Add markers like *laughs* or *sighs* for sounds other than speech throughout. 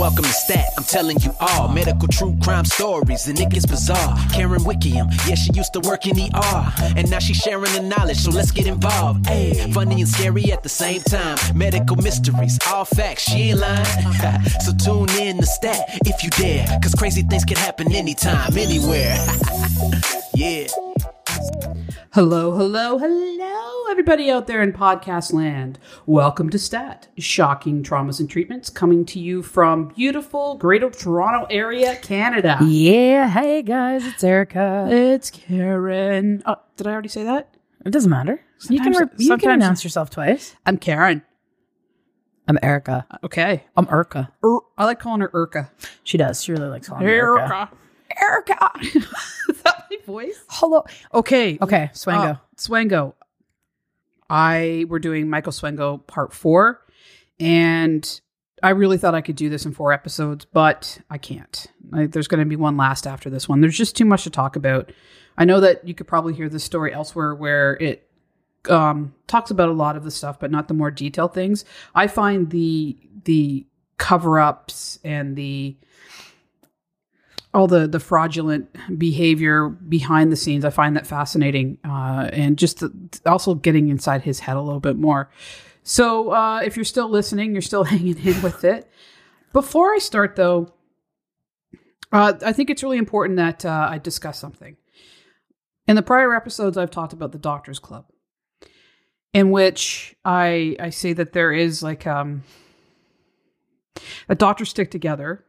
Welcome to Stat, I'm telling you all medical true crime stories, and it gets bizarre. Karen Wickiam, yeah, she used to work in ER, and now she's sharing the knowledge, so let's get involved. Hey, funny and scary at the same time. Medical mysteries, all facts, she ain't lying. *laughs* so tune in to Stat if you dare, cause crazy things can happen anytime, anywhere. *laughs* yeah. Hello, hello, hello, everybody out there in podcast land. Welcome to STAT, shocking traumas and treatments, coming to you from beautiful Greater Toronto Area, Canada. Yeah, hey guys, it's Erica. It's Karen. Oh, did I already say that? It doesn't matter. you can Sometimes- re- you can sometimes- announce yourself twice. I'm Karen. I'm Erica. Okay. I'm Erica. Ur- er, I like calling her Urka. She does. She really likes calling me Erica. Erica. *laughs* Is that my voice? Hello. Okay. Okay, Swango. Uh, Swango. I were doing Michael Swango part four, and I really thought I could do this in four episodes, but I can't. I, there's going to be one last after this one. There's just too much to talk about. I know that you could probably hear this story elsewhere where it um, talks about a lot of the stuff, but not the more detailed things. I find the the cover ups and the all the the fraudulent behavior behind the scenes i find that fascinating uh, and just the, also getting inside his head a little bit more. So uh, if you're still listening you're still *laughs* hanging in with it. Before i start though uh, i think it's really important that uh, i discuss something. In the prior episodes i've talked about the doctors club in which i i say that there is like um that doctors stick together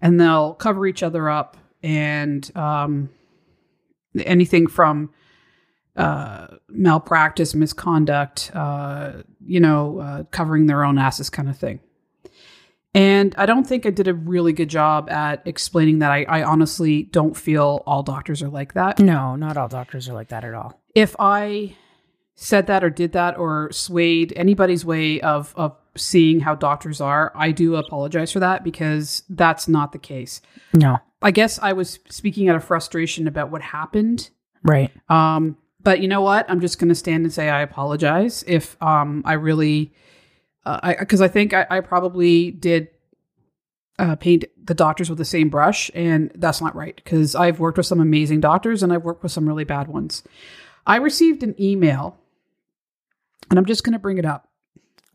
and they'll cover each other up and um, anything from uh, malpractice, misconduct, uh, you know, uh, covering their own asses kind of thing. And I don't think I did a really good job at explaining that. I, I honestly don't feel all doctors are like that. No, not all doctors are like that at all. If I said that or did that or swayed anybody's way of of seeing how doctors are, I do apologize for that because that's not the case. No. I guess I was speaking out of frustration about what happened. Right. Um, but you know what? I'm just going to stand and say I apologize if um, I really, uh, I because I think I, I probably did uh, paint the doctors with the same brush, and that's not right. Because I've worked with some amazing doctors, and I've worked with some really bad ones. I received an email, and I'm just going to bring it up.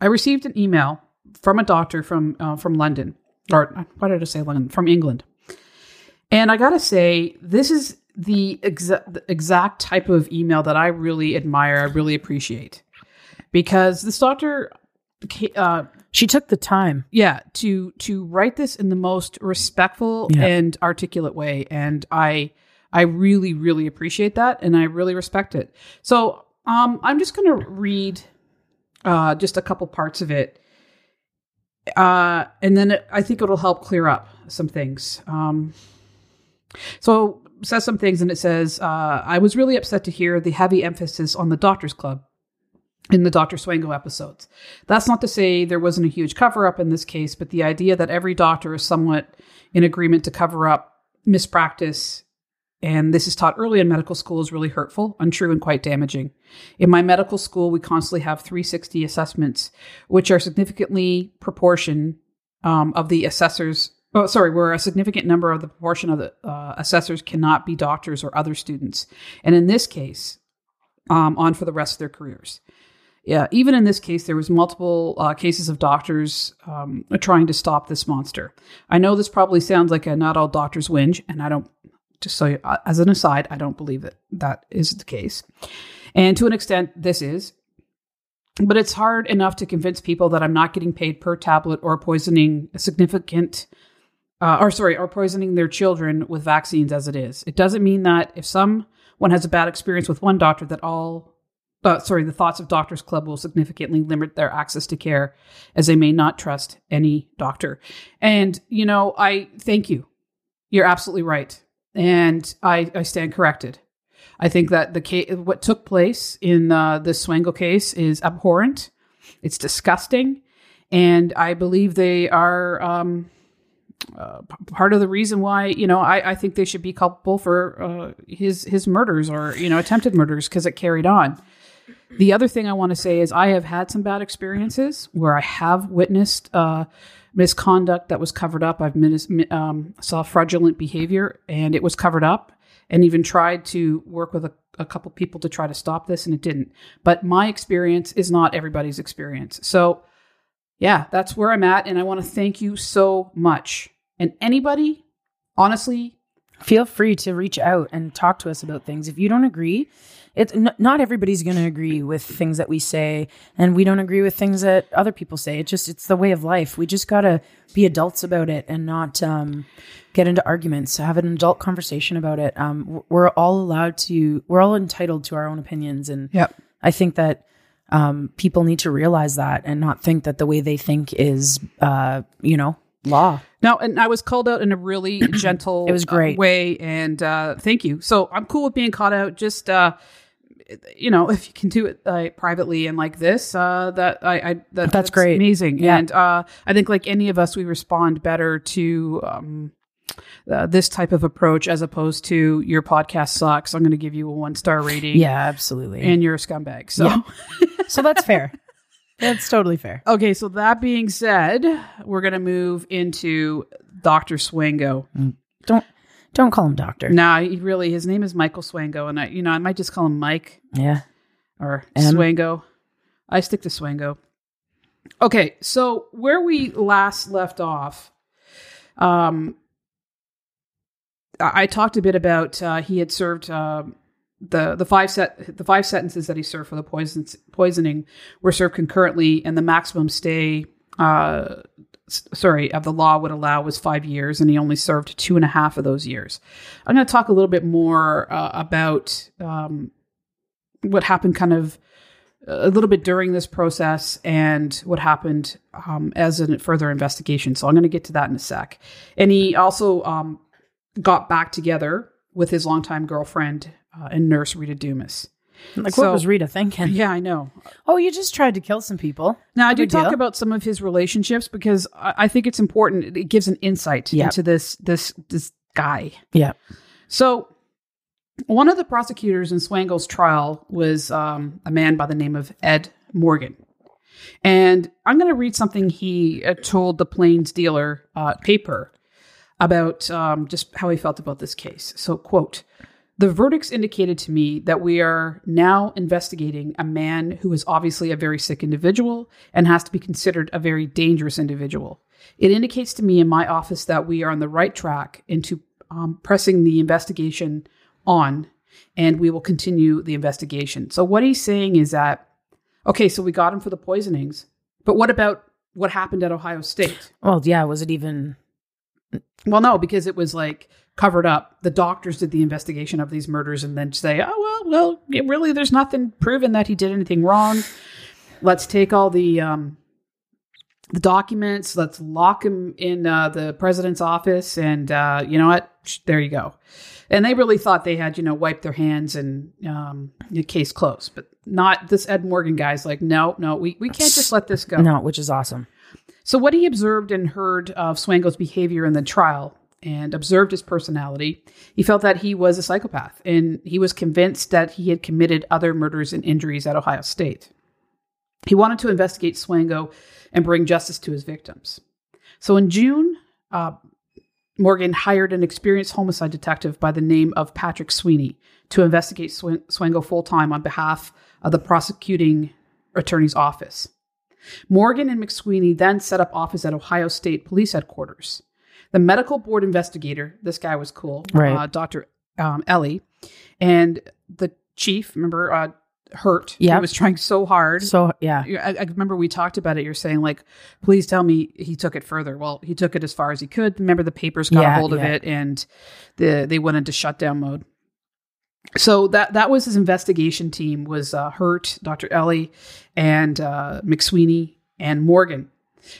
I received an email from a doctor from uh, from London, or why did I say London? From England. And I gotta say, this is the exa- the exact type of email that I really admire. I really appreciate because this doctor, uh, She took the time. yeah, to to write this in the most respectful Yeah. and articulate way, and I I really really appreciate that, and I really respect it. So, um, I'm just gonna read uh, just a couple parts of it, uh, and then it, I think it'll help clear up some things. Um, so says some things, and it says, uh, "I was really upset to hear the heavy emphasis on the Doctors Club." In the Dr. Swango episodes. That's not to say there wasn't a huge cover up in this case, but the idea that every doctor is somewhat in agreement to cover up mispractice and this is taught early in medical school is really hurtful, untrue, and quite damaging. In my medical school, we constantly have 360 assessments, which are significantly proportion um, of the assessors. Oh, sorry, where a significant number of the proportion of the uh, assessors cannot be doctors or other students, and in this case, um, on for the rest of their careers. Yeah, even in this case, there was multiple uh, cases of doctors um, trying to stop this monster. I know this probably sounds like a not all doctors whinge, and I don't. Just so, you- uh, as an aside, I don't believe that that is the case, and to an extent, this is. But it's hard enough to convince people that I'm not getting paid per tablet or poisoning a significant, uh, or sorry, or poisoning their children with vaccines as it is. It doesn't mean that if someone has a bad experience with one doctor, that all uh, sorry, the thoughts of Doctors Club will significantly limit their access to care as they may not trust any doctor. And, you know, I thank you. You're absolutely right. And I, I stand corrected. I think that the case, what took place in uh, the Swango case is abhorrent. It's disgusting. And I believe they are um, uh, part of the reason why, you know, I, I think they should be culpable for uh, his, his murders or, you know, attempted murders because it carried on. The other thing I want to say is I have had some bad experiences where I have witnessed uh, misconduct that was covered up. I've mis- um, saw fraudulent behavior and it was covered up and even tried to work with a, a couple people to try to stop this and it didn't. But my experience is not everybody's experience. So, yeah, that's where I'm at. And I want to thank you so much. And anybody, honestly, Feel free to reach out and talk to us about things. If you don't agree, it's n- not everybody's going to agree with things that we say, and we don't agree with things that other people say. It's just it's the way of life. We just got to be adults about it and not um, get into arguments. Have an adult conversation about it. Um, we're all allowed to. We're all entitled to our own opinions, and Yep. I think that um, people need to realize that and not think that the way they think is, uh, you know, law. No, and I was called out in a really *clears throat* gentle It was great. way, and uh, thank you. So I'm cool with being called out. Just uh, you know, if you can do it uh, privately and like this, uh, that I, I that, that's, great. amazing. Yeah. And uh, I think like any of us, we respond better to. Um, uh, this type of approach as opposed to your podcast sucks. I'm going to give you a one star rating. Yeah, absolutely. And you're a scumbag. So, Yeah. so that's fair. *laughs* That's totally fair. okay. So that being said, we're going to move into Dr. Swango. Don't don't call him doctor. Nah, he really, his name is Michael Swango, and I, you know, I might just call him Mike Yeah. or M. Swango. I stick to Swango. Okay, so where we last left off, um, I, I talked a bit about uh, he had served uh, the the five set the five sentences that he served for the poisons poisoning were served concurrently, and the maximum stay. Uh, sorry, of the law would allow was five years, and he only served two and a half of those years. I'm going to talk a little bit more uh, about um, what happened, kind of a little bit during this process, and what happened um, as a further investigation. So I'm going to get to that in a sec. And he also um, got back together with his longtime girlfriend uh, and nurse Rita Dumas. Like So- what was Rita thinking? Yeah, I know. Oh, you just tried to kill some people. Now, I do talk deal. about some of his relationships because I, I think it's important. It gives an insight Yeah. into this this this guy. Yeah. So, one of the prosecutors in Swango's trial was um, a man by the name of Ed Morgan. And I'm going to read something he uh, told the Plains Dealer uh, paper about um, just how he felt about this case. So, quote, the verdicts indicated to me that we are now investigating a man who is obviously a very sick individual and has to be considered a very dangerous individual. It indicates to me in my office that we are on the right track into um, pressing the investigation on, and we will continue the investigation. So, what he's saying is that, okay, so we got him for the poisonings, but what about what happened at Ohio State? Well, yeah. Was it even? Well, no, because it was like covered up. The doctors did the investigation of these murders and then say, oh, well, well, really, there's nothing proven that he did anything wrong. Let's take all the, um, the documents. Let's lock him in uh, the president's office, and uh, you know what? There you go. And they really thought they had, you know, wiped their hands and um, the case closed, but not this Ed Morgan guy's like, no, no, we, we can't just let this go. No, which is awesome. So, what he observed and heard of Swango's behavior in the trial and observed his personality, he felt that he was a psychopath and he was convinced that he had committed other murders and injuries at Ohio State. He wanted to investigate Swango and bring justice to his victims. So, in June, uh, Morgan hired an experienced homicide detective by the name of Patrick Sweeney to investigate Swan- Swango full time on behalf of the prosecuting attorney's office. Morgan and McSweeney then set up office at Ohio State Police Headquarters. The medical board investigator, this guy was cool, Right. uh, Dr. Um, Ellie, and the chief, remember, uh, Hurt, Yeah. he was trying so hard. So yeah, I, I remember we talked about it. You're saying like, please tell me he took it further. Well, he took it as far as he could. Remember, the papers got a Yeah, hold of it, and the they went into shutdown mode. So that that was his investigation team was uh, Hurt, Dr. Ellie, and uh, McSweeney and Morgan.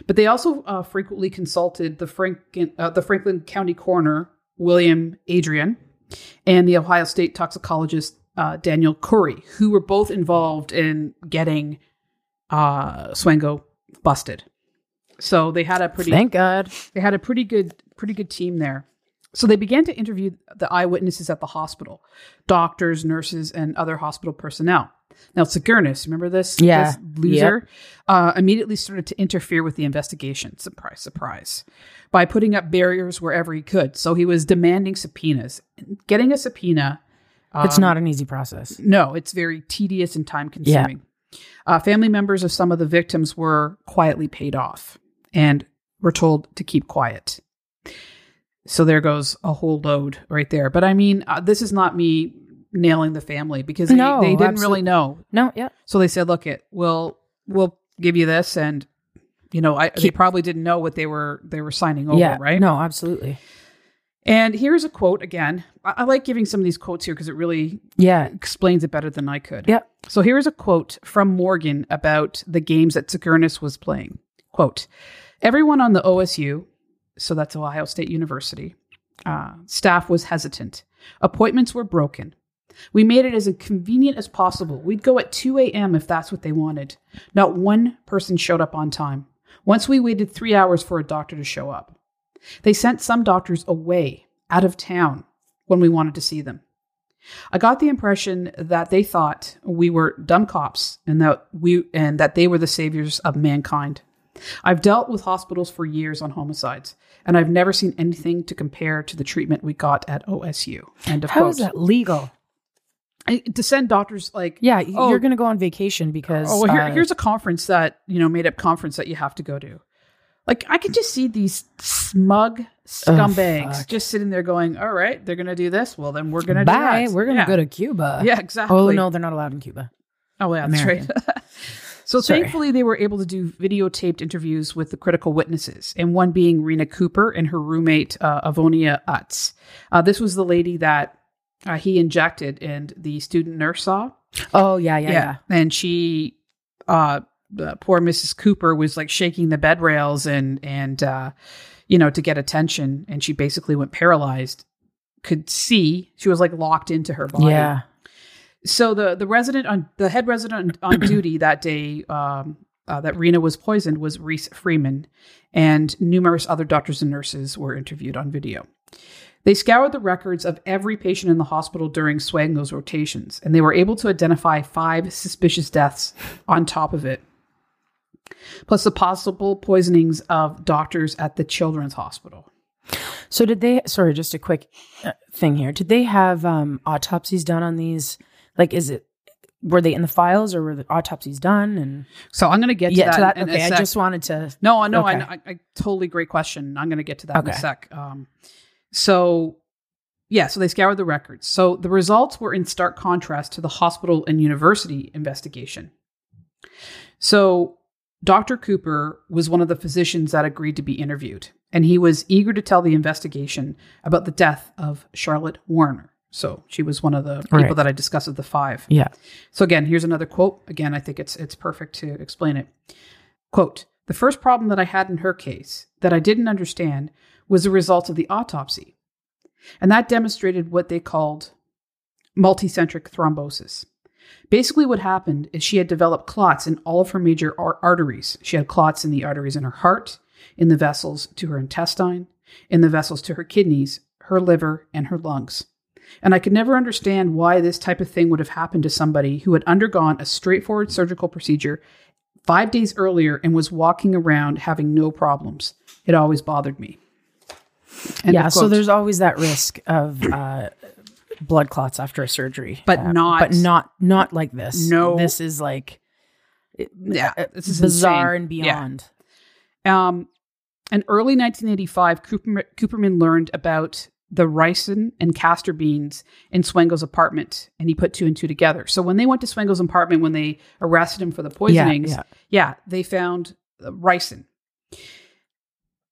But they also uh, frequently consulted the Franklin uh, the Franklin County coroner William Adrian and the Ohio State toxicologist uh, Daniel Curry, who were both involved in getting uh, Swango busted. So they had a pretty thank God. they had a pretty good pretty good team there. So they began to interview the eyewitnesses at the hospital, doctors, nurses, and other hospital personnel. Now, Tzagournis, remember this? Yeah. This loser uh, immediately started to interfere with the investigation. Surprise, surprise. By putting up barriers wherever he could. So he was demanding subpoenas. Getting a subpoena, it's not an easy process. no, it's very tedious and time consuming. Uh, family members of some of the victims were quietly paid off and were told to keep quiet. So there goes a whole load right there. But I mean, uh, this is not me nailing the family because they, No, they didn't absolute- really know. No, yeah. So they said, "Look, it we'll we'll give you this," and you know, I, they probably didn't know what they were they were signing over, yeah. right? No, absolutely. And here's a quote again. I, I like giving some of these quotes here because it really Yeah. explains it better than I could. Yeah. So here's a quote from Morgan about the games that Tzagournis was playing. Quote, everyone on the OSU, so that's Ohio State University, uh, staff was hesitant. Appointments were broken. We made it as convenient as possible. We'd go at 2 a.m. if that's what they wanted. Not one person showed up on time. Once we waited three hours for a doctor to show up. They sent some doctors away, out of town, when we wanted to see them. I got the impression that they thought we were dumb cops and that we and that they were the saviors of mankind. I've dealt with hospitals for years on homicides, and I've never seen anything to compare to the treatment we got at OSU. End of How quote. is that legal? To send doctors like Yeah, Oh. you're going to go on vacation because Oh, well, here, uh, here's a conference that you know made up conference that you have to go to. Like I can just see these smug scumbags fuck. just sitting there going, "All right, they're gonna do this. Well, then we're gonna bye. do that. We're going to yeah. go to Cuba. yeah, exactly. Oh no, they're not allowed in Cuba. Oh yeah, that's American. right. *laughs* so Sorry. thankfully, they were able to do videotaped interviews with the critical witnesses, and one being Rena Cooper and her roommate uh, Avonia Utz. Uh, this was the lady that uh, he injected, and the student nurse saw. Oh yeah, yeah, yeah. and she, uh, the poor Mrs. Cooper was like shaking the bed rails and and uh, you know to get attention, and she basically went paralyzed. Could see she was like locked into her body Yeah. so the the resident on the head resident on *clears throat* duty that day um, uh, that Rena was poisoned was Reese Freeman, and numerous other doctors and nurses were interviewed on video. They scoured the records of every patient in the hospital during Swango's rotations, and they were able to identify five suspicious deaths on top of it, plus the possible poisonings of doctors at the children's hospital. So did they? Sorry, just a quick uh, thing here. Did they have um, autopsies done on these? Like, is it were they in the files or were the autopsies done? And So I'm going to get to yeah, that. to that. in a Okay, I just wanted to. No, no. Okay. I, I, I totally great question. I'm going to get to that in a sec. Um, so, yeah, so they scoured the records. So the results were in stark contrast to the hospital and university investigation. So Dr. Cooper was one of the physicians that agreed to be interviewed, and he was eager to tell the investigation about the death of Charlotte Warner. So she was one of the people Right. that I discussed of the five. Yeah. So again, here's another quote. Again, I think it's it's perfect to explain it. Quote: The first problem that I had in her case that I didn't understand was the result of the autopsy, and that demonstrated what they called multicentric thrombosis. Basically, what happened is she had developed clots in all of her major ar- arteries. She had clots in the arteries in her heart, in the vessels to her intestine, in the vessels to her kidneys, her liver, and her lungs. And I could never understand why this type of thing would have happened to somebody who had undergone a straightforward surgical procedure five days earlier and was walking around having no problems. It always bothered me. End yeah. So there's always that risk of uh, blood clots after a surgery, But Uh, not- but not not like this. No. this is like yeah, this is bizarre insane. and Yeah. beyond. Um, in early 1985, Cooper, Cooperman learned about the ricin and castor beans in Swango's apartment, and he put two and two together. So when they went to Swango's apartment, when they arrested him for the poisonings, yeah. yeah, they found uh, ricin.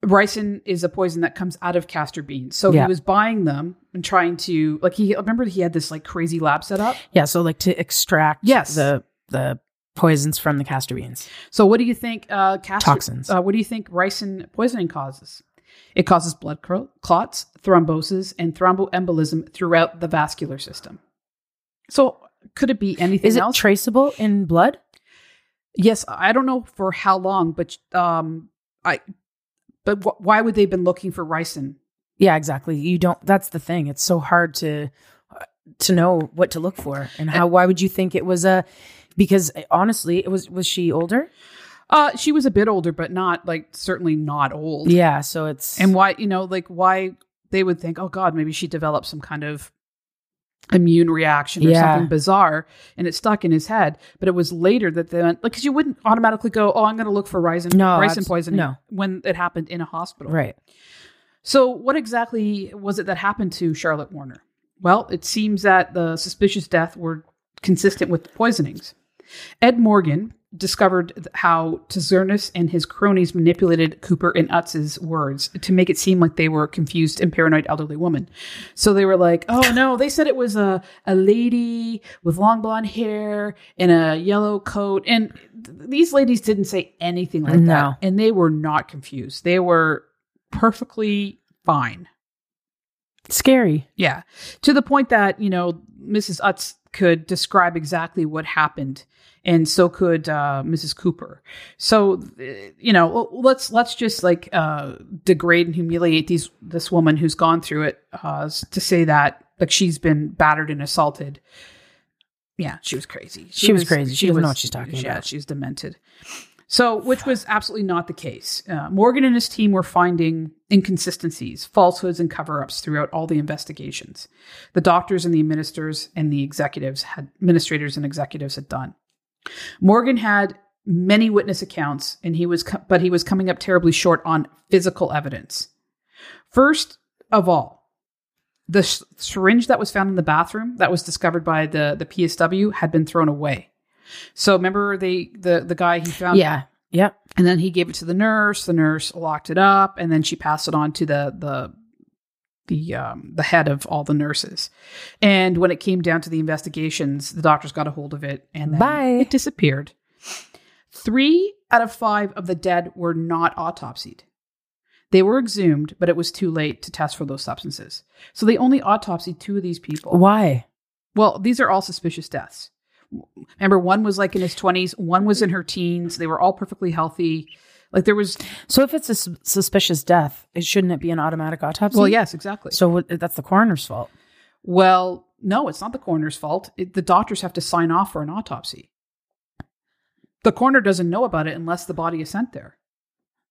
Ricin is a poison that comes out of castor beans. So Yeah. he was buying them and trying to like he remember he had this like crazy lab set up. Yeah. So like to extract Yes. the the poisons from the castor beans. So what do you think uh castor, Toxins. Uh, what do you think ricin poisoning causes? It causes blood clots, thrombosis, and thromboembolism throughout the vascular system. So could it be anything Is it else? traceable in blood? yes, I don't know for how long, but um, I. But wh- why would they have been looking for ricin? Yeah, exactly. You don't. That's the thing. It's so hard to. to know what to look for and how why would you think it was a because honestly it was was she older Uh, she was a bit older, but not like certainly not old. yeah so it's And why, you know, like why they would think, oh God, maybe she developed some kind of immune reaction or Yeah. something bizarre and it stuck in his head. But it was later that they went, like, because you wouldn't automatically go, oh, I'm going to look for ricin, No, ricin poisoning no. when it happened in a hospital. right So, what exactly was it that happened to Charlotte Warner? Well, it seems that the suspicious death were consistent with the poisonings. Ed Morgan discovered how Tzagournis and his cronies manipulated Cooper and Utz's words to make it seem like they were a confused and paranoid elderly woman. So they were like, "Oh no, they said it was a a lady with long blonde hair and a yellow coat." And th- these ladies didn't say anything like No. that, and they were not confused. They were perfectly fine. scary Yeah. To the point that, you know, Mrs. Utz could describe exactly what happened and so could uh, Mrs. Cooper. So, you know, let's let's just like uh, degrade and humiliate these this woman who's gone through it uh, to say that like she's been battered and assaulted. Yeah, she was crazy. She was crazy. She doesn't know what she's talking yeah, about. she's demented. So, which was absolutely not the case. Uh, Morgan and his team were finding inconsistencies, falsehoods, and cover ups throughout all the investigations. The doctors and the administrators and the executives had administrators and executives had done. Morgan had many witness accounts, and he was, co- but he was coming up terribly short on physical evidence. First of all, the s- syringe that was found in the bathroom that was discovered by the the PSW had been thrown away. So remember they the the guy he found yeah yep and then he gave it to the nurse. The nurse locked it up, and then she passed it on to the the the um, the head of all the nurses. And when it came down to the investigations, the doctors got a hold of it, and then Bye. it disappeared. Three out of five of the dead were not autopsied. They were exhumed, but it was too late to test for those substances. So they only autopsied two of these people. why Well, these are all suspicious deaths. Remember, one was like in his 20s, one was in her teens. They were all perfectly healthy. Like there was, so if it's a sus- suspicious death it shouldn't it be an automatic autopsy well, yes, exactly. so what, that's the coroner's fault Well, no, it's not the coroner's fault. It, the doctors have to sign off for an autopsy. The coroner doesn't know about it unless the body is sent there.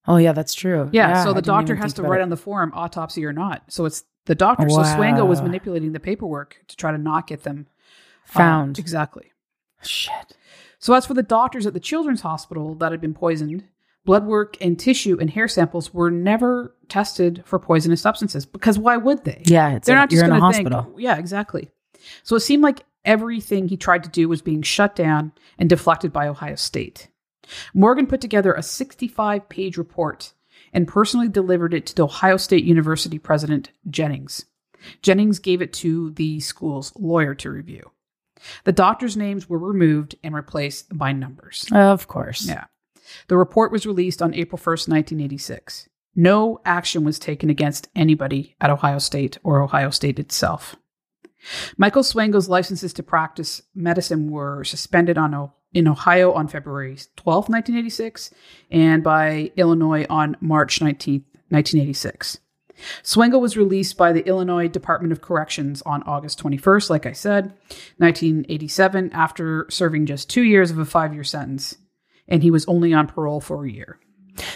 oh yeah that's true Yeah, so the doctor has to write it. on the form autopsy or not. So it's the doctor. So Swango was manipulating the paperwork to try to not get them uh, found exactly. shit So, as for the doctors at the children's hospital that had been poisoned, blood work and tissue and hair samples were never tested for poisonous substances because why would they? yeah it's They're a- not just you're in a hospital think. Yeah, exactly. So it seemed like everything he tried to do was being shut down and deflected by Ohio State. Morgan put together a 65 page report and personally delivered it to the Ohio State University president, Jennings. Jennings gave it to the school's lawyer to review. The doctors' names were removed and replaced by numbers. of course Yeah. The report was released on April 1st, 1986. No action was taken against anybody at Ohio State or Ohio State itself. Michael Swango's licenses to practice medicine were suspended on O- in Ohio on February 12, 1986, and by Illinois on March 19, 1986. Swango was released by the Illinois Department of Corrections on August 21st, like I said, 1987, after serving just two years of a five year sentence. And he was only on parole for a year.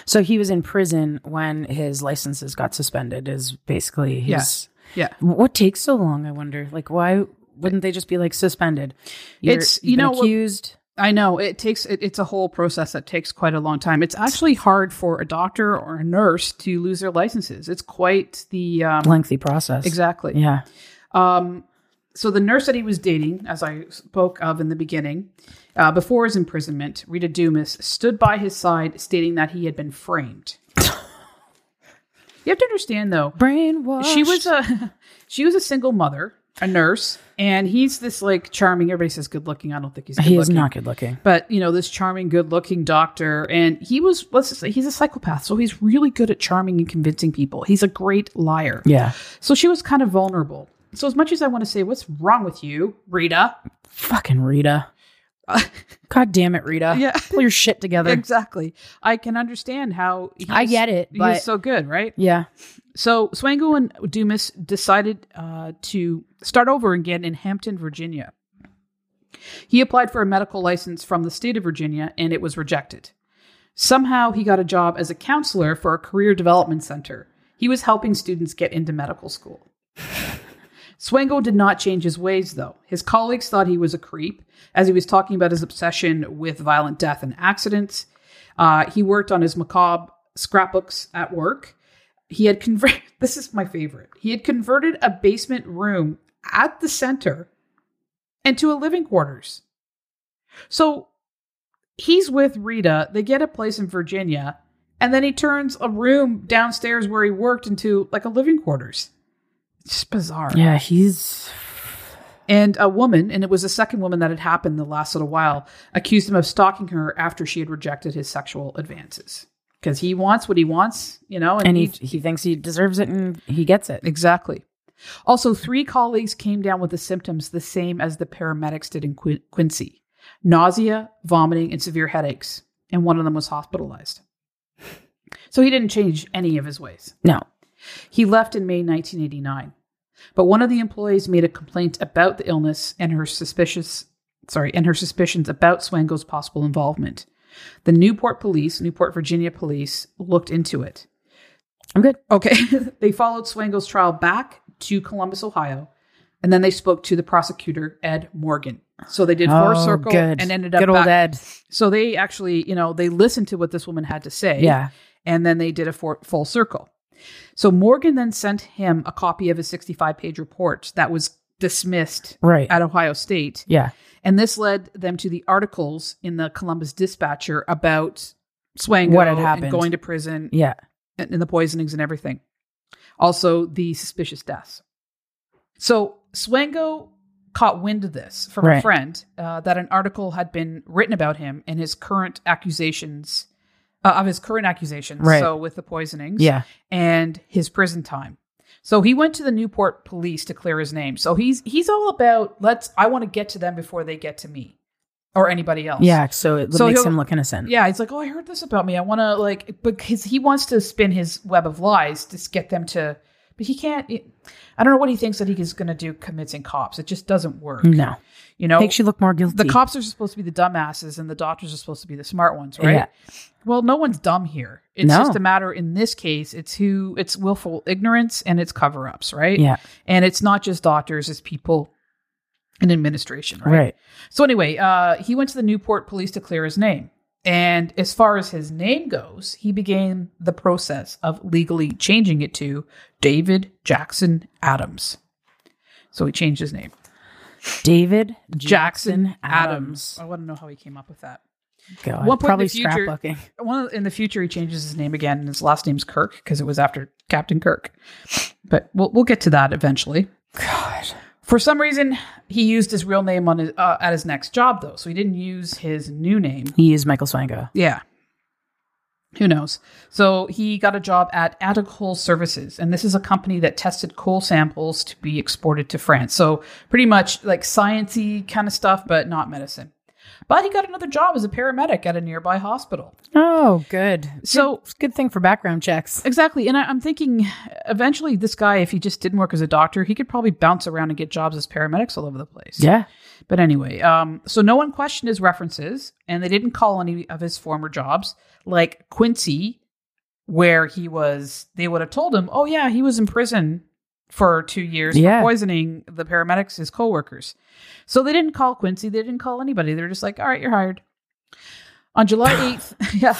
so he was in prison when his licenses got suspended is basically his Yes. Yeah. what takes so long i wonder like why wouldn't they just be like suspended You're- It's- you know accused I know it takes it, it's a whole process that takes quite a long time. It's actually hard for a doctor or a nurse to lose their licenses. It's quite the um, lengthy process exactly. yeah Um, so the nurse that he was dating, as I spoke of in the beginning, uh, before his imprisonment, Rita Dumas stood by his side, stating that he had been framed. *laughs* you have to understand, though, brainwash she was a *laughs* she was a single mother, a nurse, and he's this like charming. Everybody says good looking. I don't think he's good he is not good looking but you know this charming good looking doctor and he was let's just say he's a psychopath so he's really good at charming and convincing people he's a great liar yeah so she was kind of vulnerable so as much as i want to say what's wrong with you rita fucking rita *laughs* god damn it rita Yeah. pull your shit together exactly i can understand how he I get it, but- so good right yeah So Swango and Dumas decided uh, to start over again in Hampton, Virginia. He applied for a medical license from the state of Virginia and it was rejected. Somehow he got a job as a counselor for a career development center. He was helping students get into medical school. Swango did not change his ways, though. His colleagues thought he was a creep, as he was talking about his obsession with violent death and accidents. Uh, he worked on his macabre scrapbooks at work. He had converted, *laughs* this is my favorite, he had converted a basement room at the center into a living quarters. So he's with Rita, they get a place in Virginia, and then he turns a room downstairs where he worked into like a living quarters. It's bizarre. Yeah, he's And a woman, and it was the second woman that had happened the last little while, accused him of stalking her after she had rejected his sexual advances. Because he wants what he wants, you know, and he he thinks he deserves it and he gets it. Exactly. Also, three colleagues came down with the symptoms the same as the paramedics did in Quin- Quincy nausea, vomiting, and severe headaches. And one of them was hospitalized. So he didn't change any of his ways. No. He left in May 1989. But one of the employees made a complaint about the illness and her suspicious sorry, and her suspicions about Swango's possible involvement. The Newport police, Newport, Virginia police, looked into it. I'm good. Okay. *laughs* they followed Swango's trial back to Columbus, Ohio, and then they spoke to the prosecutor, Ed Morgan. So they did four Oh, circle good. and ended up Good old back- Ed. So they actually, you know, they listened to what this woman had to say. Yeah. And then they did a for, full circle. So Morgan then sent him a copy of his 65 page report that was dismissed Right. at Ohio State. Yeah. And this led them to the articles in the Columbus Dispatcher about Swango What had happened. going to prison Yeah. and, and the poisonings and everything. Also, the suspicious deaths. So Swango caught wind of this from a friend uh, that an article had been written about him and his current accusations uh, of his current accusations. Right. So with the poisonings, Yeah. and his prison time. So he went to the Newport police to clear his name. So he's he's all about let's I want to get to them before they get to me or anybody else. Yeah. So it So makes him look innocent. Yeah, he's like, "Oh, I heard this about me. I want to like because he wants to spin his web of lies to get them to but he can't I don't know what he thinks that he is going to do convincing cops. It just doesn't work. No. You know, Makes you look more guilty. the cops are supposed to be the dumbasses and the doctors are supposed to be the smart ones, right? Yeah. Well, no one's dumb here. It's No. just a matter in this case, it's who it's willful ignorance and it's cover-ups, right? Yeah. And it's not just doctors, it's people in administration, right? Right. So anyway, uh, he went to the Newport police to clear his name. And as far as his name goes, he began the process of legally changing it to David Jackson Adams. So he changed his name. David Jackson Jackson Adams. Adams. I want to know how he came up with that. God, One in probably the future- scrapbooking. One in the future, he changes his name again, and his last name's Kirk because it was after Captain Kirk. But we'll we'll get to that eventually. God. For some reason, he used his real name on his uh, at his next job though, so he didn't use his new name. He is Michael Swango. Yeah. Who knows? So he got a job at Aticoal Services, and this is a company that tested coal samples to be exported to France. So pretty much like sciency kind of stuff, but not medicine. But he got another job as a paramedic at a nearby hospital. Oh, good. So- a good thing for background checks. Exactly. And I, I'm thinking eventually this guy, if he just didn't work as a doctor, he could probably bounce around and get jobs as paramedics all over the place. Yeah. But anyway, um, so no one questioned his references, and they didn't call any of his former jobs, like Quincy, where he was. They would have told him, "Oh yeah, he was in prison for two years Yeah. for poisoning the paramedics, his coworkers." So they didn't call Quincy. They didn't call anybody. They're just like, "All right, you're hired." On July *sighs* eighth, *laughs* yeah,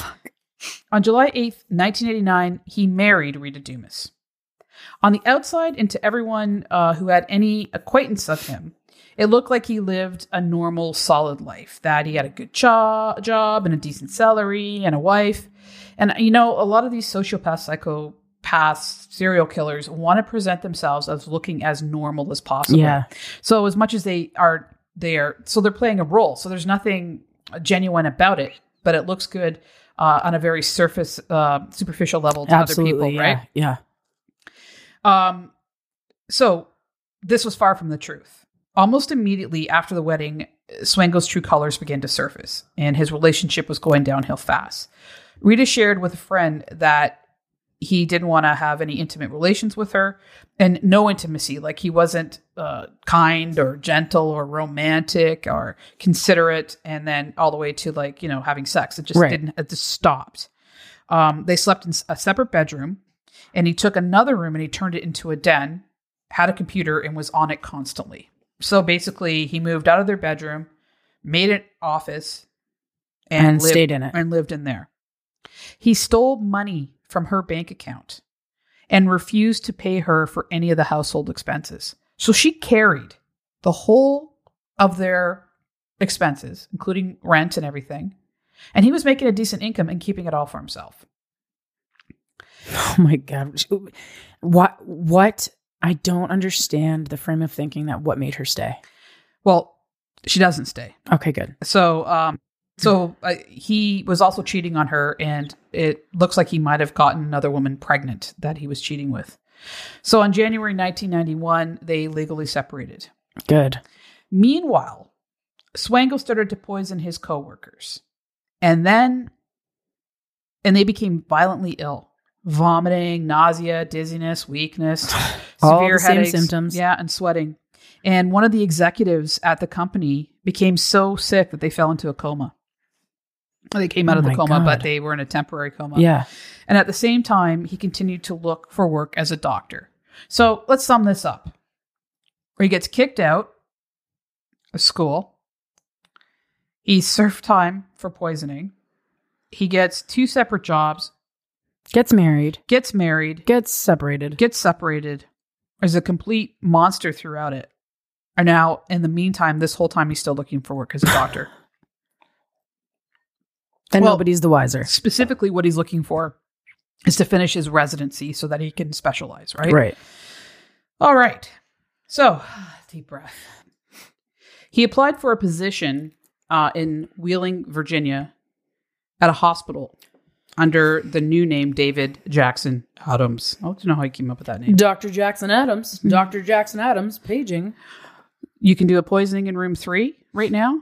on July eighth, nineteen eighty nine, he married Rita Dumas. On the outside, and to everyone uh, who had any acquaintance of him, it looked like he lived a normal, solid life. That he had a good jo- job and a decent salary and a wife. And you know, a lot of these sociopaths, psychopaths, serial killers want to present themselves as looking as normal as possible. Yeah. So as much as they are, they are. So they're playing a role. So there's nothing genuine about it, but it looks good uh, on a very surface, uh, superficial level to Absolutely. other people, yeah. right? Yeah. Um, so this was far from the truth. Almost immediately after the wedding, Swango's true colors began to surface, and his relationship was going downhill fast. Rita shared with a friend that he didn't want to have any intimate relations with her and no intimacy. Like he wasn't uh, kind or gentle or romantic or considerate. And then all the way to like, you know, having sex. It just Right. didn't, it just stopped. Um, they slept in a separate bedroom and he took another room and he turned it into a den, had a computer and was on it constantly. So basically, he moved out of their bedroom, made an office, And lived- stayed in it. and lived in there. He stole money from her bank account and refused to pay her for any of the household expenses. So she carried the whole of their expenses, including rent and everything. And he was making a decent income and keeping it all for himself. Oh my god. What what I don't understand the frame of thinking that what made her stay. Well, she doesn't stay. Okay, good. So, um, so uh, he was also cheating on her, and it looks like he might have gotten another woman pregnant that he was cheating with. So, on January 1991, they legally separated. Good. Meanwhile, Swango started to poison his coworkers, and then, and they became violently ill, vomiting, nausea, dizziness, weakness, *laughs* All severe the same headaches, symptoms. yeah, and sweating. And one of the executives at the company became so sick that they fell into a coma. They came out Oh of the coma, but they were in a temporary coma. Yeah. And at the same time, he continued to look for work as a doctor. So let's sum this up. Where he gets kicked out of school. He's served time for poisoning. He gets two separate jobs, Gets married. gets married, Gets separated. gets separated. Is a complete monster throughout it. And now, in the meantime, this whole time, he's still looking for work as a doctor. *laughs* and well- nobody's the wiser. Specifically, what he's looking for is to finish his residency so that he can specialize, right? Right. All right. So, *sighs* deep breath. He applied for a position uh, in Wheeling, Virginia, at a hospital under the new name David Jackson Adams. I don't know how he came up with that name. Dr. Jackson Adams. Hmm. Dr. Jackson Adams paging. You can do a poisoning in room three right now.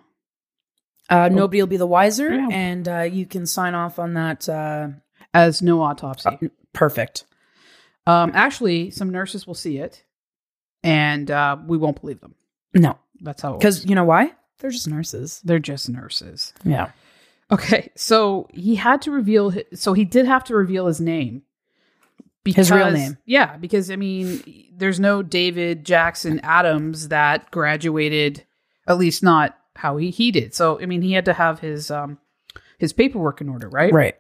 Uh, nobody will be the wiser, Yeah. and uh, you can sign off on that. Uh, as no autopsy. perfect. Um, actually, some nurses will see it, and uh, we won't believe them. No, That's how because you know why? They're just nurses. they're just nurses. Yeah. Okay, so he had to reveal. His, so he did have to reveal his name. His real name. Yeah, because I mean, there's no David Jackson Adams that graduated, at least not how he, he did. So I mean, he had to have his um his paperwork in order, right? Right.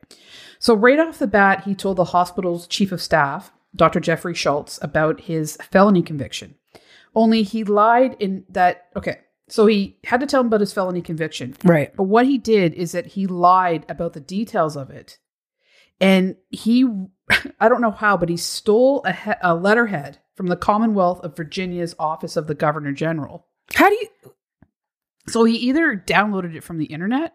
So right off the bat, he told the hospital's chief of staff, Dr. Jeffrey Schultz, about his felony conviction. Only he lied in that. Okay, so he had to tell him about his felony conviction. Right. But what he did is that he lied about the details of it. And he, *laughs* I don't know how, but he stole a, he- a letterhead from the Commonwealth of Virginia's Office of the Governor General. How do you? So he either downloaded it from the internet,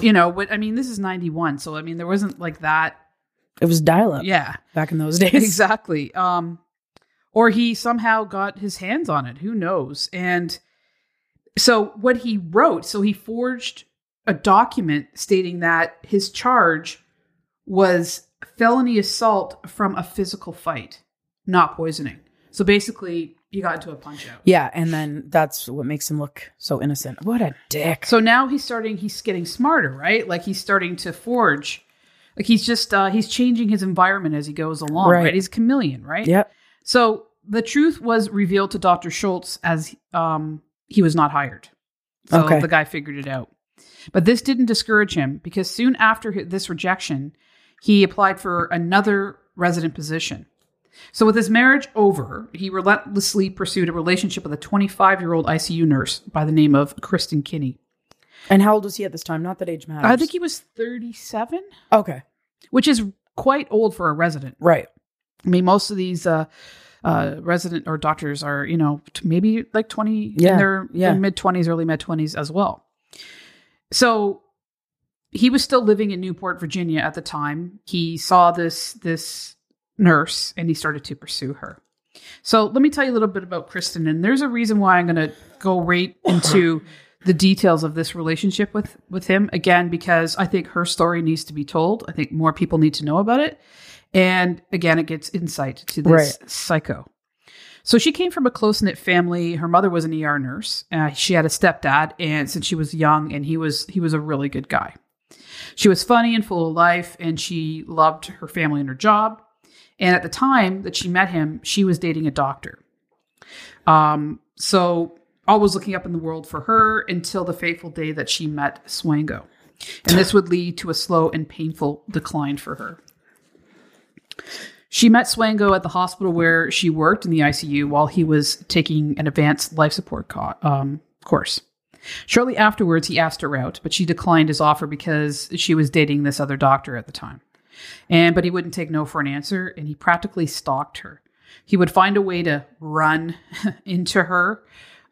you know, what I mean, this is 91. So, I mean, there wasn't like that. It was dial up Yeah, back in those *laughs* days. exactly. Um, or he somehow got his hands on it. Who knows? And so what he wrote, so he forged a document stating that his charge was felony assault from a physical fight, not poisoning. So basically, he got into a punch out. Yeah, and then that's what makes him look so innocent. What a dick. So now he's starting. He's getting smarter, right? Like he's starting to forge. Like he's just uh, he's changing his environment as he goes along, Right. right? He's a chameleon, right? Yep. So the truth was revealed to Dr. Schultz as um, he was not hired. So Okay. the guy figured it out. But this didn't discourage him because soon after this rejection, he applied for another resident position. So with his marriage over, he relentlessly pursued a relationship with a 25 year old ICU nurse by the name of Kristen Kinney. And how old was he at this time? Not that age matters. I think he was 37, Okay. which is quite old for a resident. Right. I mean, most of these uh, uh, resident or doctors are, you know, t- maybe like 20 Yeah, in their, yeah. mid 20s, early mid 20s as well. So he was still living in Newport, Virginia at the time. He saw this this nurse and he started to pursue her. So let me tell you a little bit about Kristen, and there's a reason why I'm going to go right *laughs* into the details of this relationship with with him again because I think her story needs to be told. I think more people need to know about it, And again, it gets insight to this Right. psycho. So she came from a close knit family. Her mother was an ER nurse. Uh, she had a stepdad, and since she was young, and he was he was a really good guy. She was funny and full of life, and she loved her family and her job. And at the time that she met him, she was dating a doctor. Um, so always looking up in the world for her until the fateful day that she met Swango. And this would lead to a slow and painful decline for her. She met Swango at the hospital where she worked in the ICU while he was taking an advanced life support co- um, course. Shortly afterwards, he asked her out, but she declined his offer because she was dating this other doctor at the time. And but he wouldn't take no for an answer, and he practically stalked her. He would find a way to run *laughs* into her.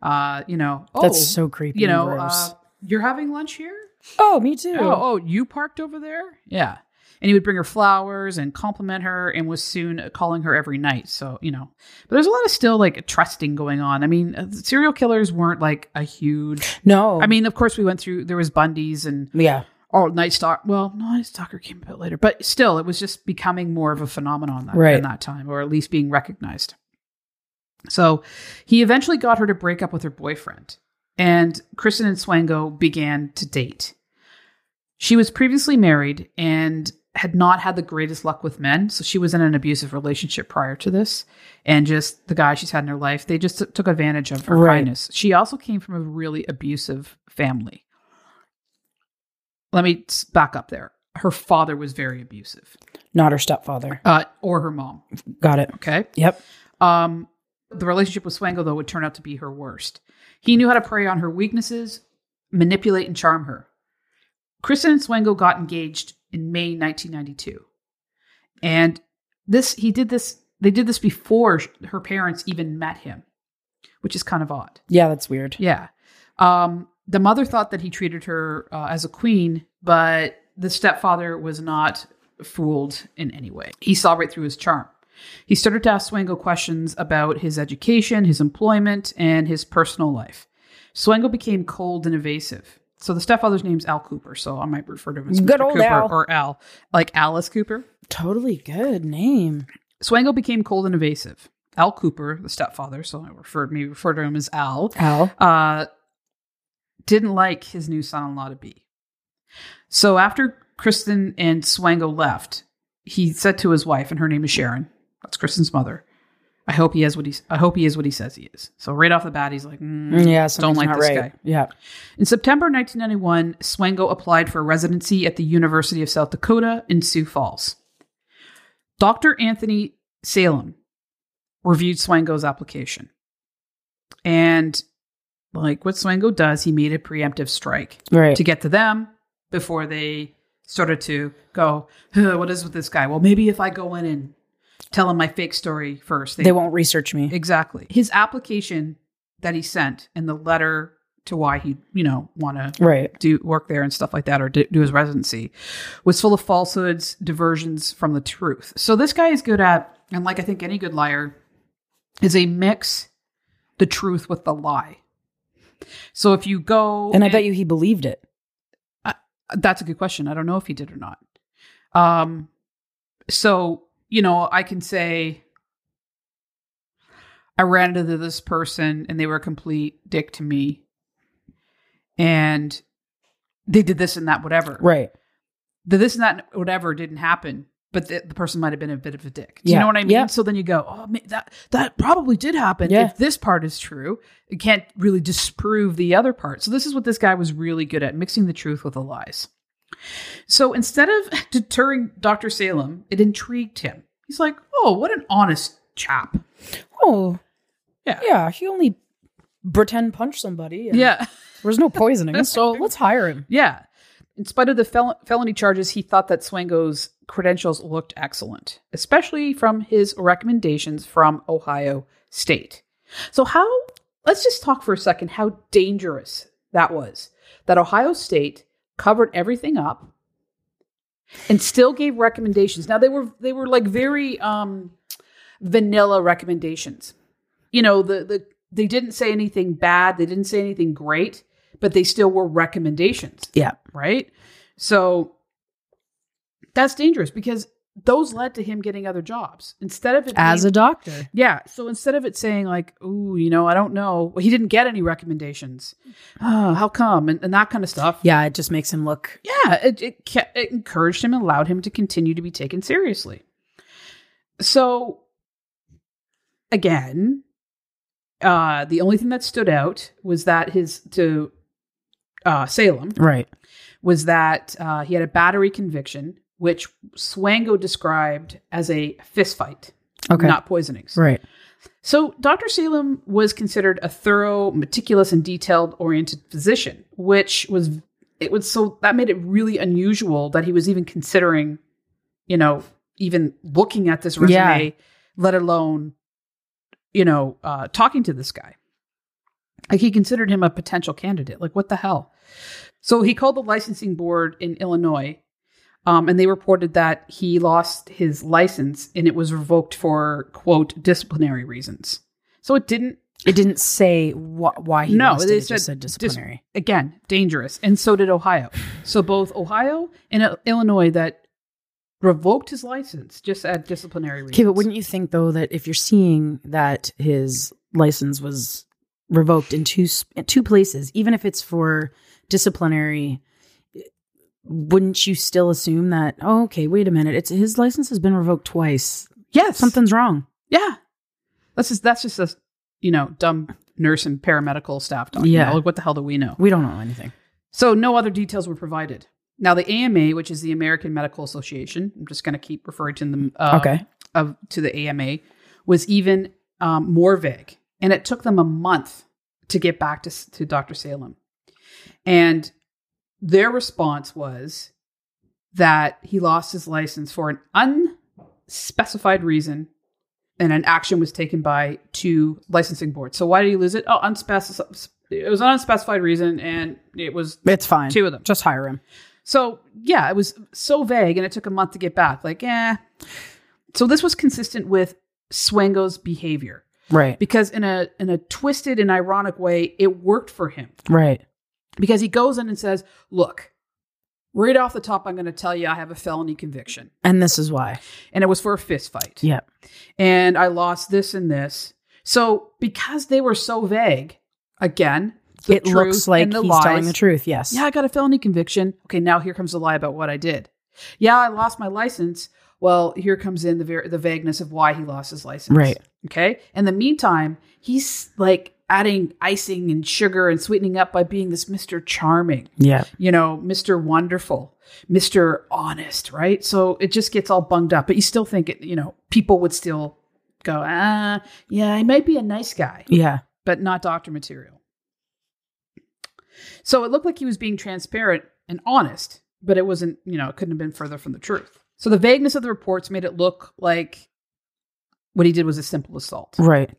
Uh, you know, oh, That's so creepy. you know, uh, you're having lunch here. oh, me too. Oh, oh, you parked over there? Yeah. And he would bring her flowers and compliment her and was soon calling her every night. So, you know, but there's a lot of still like trusting going on. I mean, uh, serial killers weren't like a huge. no. I mean, of course, we went through, there was Bundy's and, yeah. Oh, Night Stalker. Well, no, Night Stalker came a bit later, but still, it was just becoming more of a phenomenon that, Right. in that time, or at least being recognized. So he eventually got her to break up with her boyfriend, and Kristen and Swango began to date. She was previously married and had not had the greatest luck with men, so she was in an abusive relationship prior to this. And just the guy she's had in her life, they just t- took advantage of her Right. kindness. She also came from a really abusive family. Let me back up there. Her father was very abusive, Not her stepfather. uh, or her mom. Got it. Okay. Yep. Um, the relationship with Swango, though, would turn out to be her worst. He knew how to prey on her weaknesses, manipulate, and charm her. Kristen and Swango got engaged in May 1992. And this, he did this, they did this before her parents even met him, which is kind of odd. Yeah, that's weird. Yeah. Um, the mother thought that he treated her uh, as a queen, but the stepfather was not fooled in any way. He saw right through his charm. He started to ask Swango questions about his education, his employment, and his personal life. Swango became cold and evasive. So the stepfather's name's Al Cooper, so I might refer to him as Good Mr. old Cooper Al. or Al, like Alice Cooper. Totally good name. Swango became cold and evasive. Al Cooper, the stepfather, so I referred me refer to him as Al, Al. uh, didn't like his new son-in-law to be. So after Kristen and Swango left, he said to his wife, and her name is Sharon. That's Kristen's mother. I hope he is what he's. I hope he is what he says he is. So right off the bat, he's like, mm, Yeah, don't like this right. guy. Yeah. In September 1991, Swango applied for residency at the University of South Dakota in Sioux Falls. Dr. Anthony Salem reviewed Swango's application. And like what Swango does, he made a preemptive strike Right. to get to them before they started to go, what is with this guy? Well, maybe if I go in and tell him my fake story first, they won't research me. Exactly. His application that he sent and the letter to why he, you know, want to Right. do work there and stuff like that or do, do his residency was full of falsehoods, diversions from the truth. So this guy is good at, and like I think any good liar, is a mix the truth with the lie. So if you go And I bet you he believed it. that's a good question. I don't know if he did or not. Um, so you know, I can say I ran into this person and they were a complete dick to me, and they did this and that, whatever. Right. The this and that, whatever, didn't happen. But the, the person might have been a bit of a dick. Do you know what I mean? Yeah. So then you go, oh, that that probably did happen. Yeah. If this part is true, it can't really disprove the other part. So this is what this guy was really good at: mixing the truth with the lies. So instead of *laughs* deterring Dr. Salem, it intrigued him. He's like, oh, what an honest chap. Oh. Yeah. Yeah. He only pretend punched somebody. Yeah. There's no poisoning. *laughs* so let's hire him. Yeah. In spite of the fel- felony charges, he thought that Swango's credentials looked excellent, especially from his recommendations from Ohio State. So, how, let's just talk for a second how dangerous that was. That Ohio State covered everything up and still gave recommendations. Now, they were, they were like very um, vanilla recommendations. You know, the, the, they didn't say anything bad, they didn't say anything great, but they still were recommendations Yeah. right? So that's dangerous because those led to him getting other jobs instead of it As being- a doctor. yeah. So instead of it saying like, "Ooh, you know, I don't know," well, he didn't get any recommendations. Oh, how come? And, and that kind of stuff. Yeah, it just makes him look. Yeah, it it, it encouraged him and allowed him to continue to be taken seriously. So again, uh, the only thing that stood out was that his to uh, Salem Right. was that uh, he had a battery conviction, which Swango described as a fist fight, Okay. not poisonings. right. So, Dr. Salem was considered a thorough, meticulous, and detailed oriented physician, which was, it was so that made it really unusual that he was even considering, you know, even looking at this resume, Yeah. let alone, you know, uh, talking to this guy. Like, he considered him a potential candidate. Like, what the hell? So, he called the licensing board in Illinois um, and they reported that he lost his license and it was revoked for quote disciplinary reasons. So it didn't It didn't say wh- why he No, lost it. It just said said dis- disciplinary. again dangerous, and so did Ohio. So both Ohio and uh, Illinois that revoked his license just at disciplinary reasons. Okay, but wouldn't you think though that if you're seeing that his license was revoked in two in two places, even if it's for disciplinary, wouldn't you still assume that? Oh, okay, wait a minute, it's his license has been revoked twice. yes, Something's wrong. Yeah, that's just that's just a you know dumb nurse and paramedical staff talking. Yeah. Like, what the hell do we know? We don't know anything. So no other details were provided. Now the AMA, which is the American Medical Association, I'm just going to keep referring to them. Uh, Okay. Of to the AMA was even um, more vague, and it took them a month to get back to to Dr. Salem, and their response was that he lost his license for an unspecified reason and an action was taken by two licensing boards. So why did he lose it? Oh, unspecified. It was an unspecified reason, and it was It's fine. two of them. Just hire him. So yeah, it was so vague, and it took a month to get back. Like, yeah. So this was consistent with Swango's behavior Right. because in a in a twisted and ironic way, it worked for him Right. Because he goes in and says, "Look, right off the top, I'm going to tell you I have a felony conviction, And this is why. and it was for a fist fight." Yeah. and I lost this and this. So because they were so vague, again, it looks like he's lies. telling the truth. Yes. Yeah, I got a felony conviction. Okay, now here comes the lie about what I did. Yeah, I lost my license. Well, here comes in the ver- the vagueness of why he lost his license. Right. Okay. In the meantime, he's like adding icing and sugar and sweetening up by being this Mr. Charming Yeah. you know, Mr. Wonderful, Mr. Honest, right? So it just gets all bunged up, but you still think it, you know, people would still go, ah, yeah, he might be a nice guy, Yeah. but not doctor material. So it looked like he was being transparent and honest, but it wasn't, you know, it couldn't have been further from the truth. So the vagueness of the reports made it look like what he did was a simple assault. Right.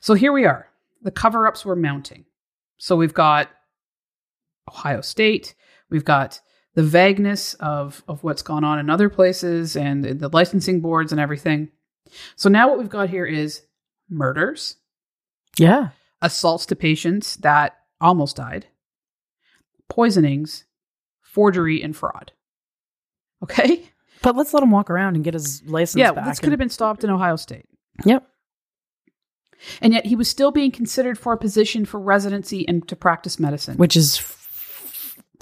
So here we are. The cover ups were mounting. So we've got Ohio State, we've got the vagueness of, of what's gone on in other places and the licensing boards and everything. So now what we've got here is murders, Yeah. assaults to patients that almost died, poisonings, forgery, and fraud. Okay? But let's let him walk around and get his license yeah, back. this could and- have been stopped in Ohio State. Yep. And yet he was still being considered for a position for residency and to practice medicine. Which is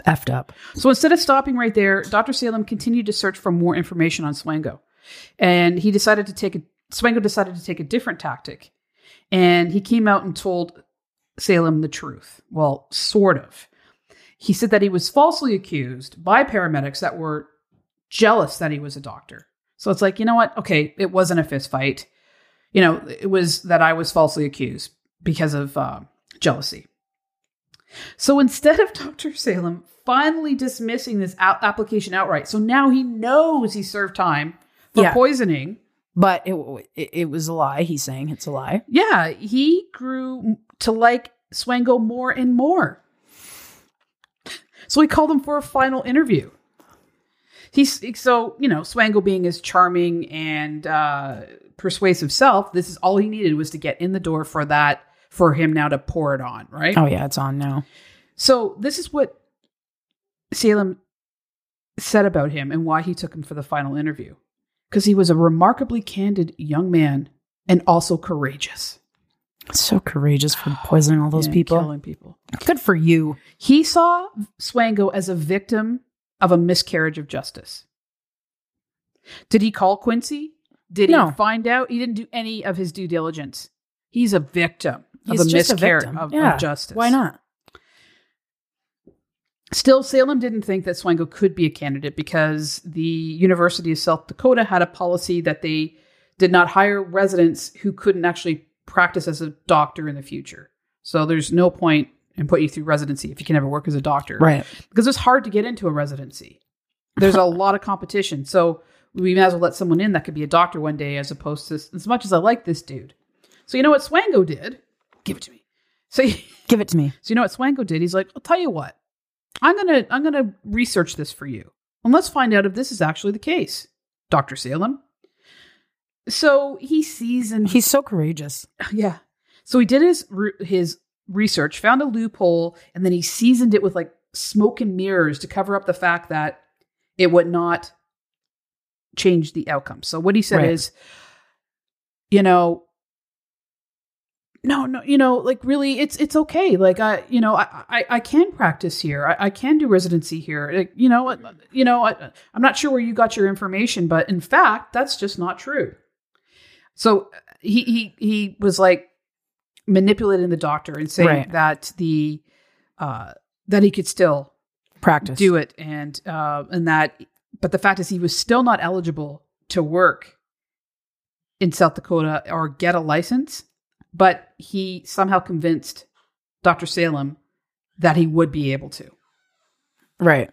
effed up. So instead of stopping right there, Dr. Salem continued to search for more information on Swango. And he decided to take a Swango decided to take a different tactic. And he came out and told Salem the truth. Well, sort of. He said that he was falsely accused by paramedics that were jealous that he was a doctor. So it's like, you know what? Okay, it wasn't a fist fight. You know, it was that I was falsely accused because of uh, jealousy. So instead of *laughs* Dr. Salem finally dismissing this a- application outright, so now he knows he served time for Yeah. poisoning. But it, it it was a lie. He's saying it's a lie. Yeah, he grew to like Swango more and more. So he called him for a final interview. He's so you know Swango being his charming and uh, persuasive self. This is all he needed was to get in the door for that for him now to pour it on, right? Oh yeah, it's on now. So this is what Salem said about him and why he took him for the final interview. because he was a remarkably candid young man and also courageous. So courageous for *sighs* poisoning all those Yeah, people. killing people. Good for you. He saw Swango as a victim of a miscarriage of justice. Did he call Quincy? Did No. he find out? He didn't do any of his due diligence. He's a victim He's of a just a miscarriage victim. of, Yeah. of justice. Why not? Still, Salem didn't think that Swango could be a candidate because the University of South Dakota had a policy that they did not hire residents who couldn't actually practice as a doctor in the future. So there's no point in putting you through residency if you can never work as a doctor. Right. Because it's hard to get into a residency. There's a *laughs* lot of competition. So we may as well let someone in that could be a doctor one day as opposed to as much as I like this dude. So you know what Swango did? Give it to me. So *laughs* Give it to me. so you know what Swango did? He's like, I'll tell you what. I'm gonna I'm gonna research this for you. And let's find out if this is actually the case. Dr. Salem. So he sees and He's so courageous. *laughs* yeah. So he did his his research, found a loophole, and then he seasoned it with like smoke and mirrors to cover up the fact that it would not change the outcome. So what he said Right. is, you know, no, no, you know, like really, it's it's okay. Like I, you know, I I, I can practice here. I, I can do residency here. Like, you know, you know, I, I'm not sure where you got your information, but in fact, that's just not true. So he he he was like manipulating the doctor and saying Right. that the uh that he could still Practice. do it and uh and that but the fact is he was still not eligible to work in South Dakota or get a license but he somehow convinced Dr. Salem that he would be able to Right.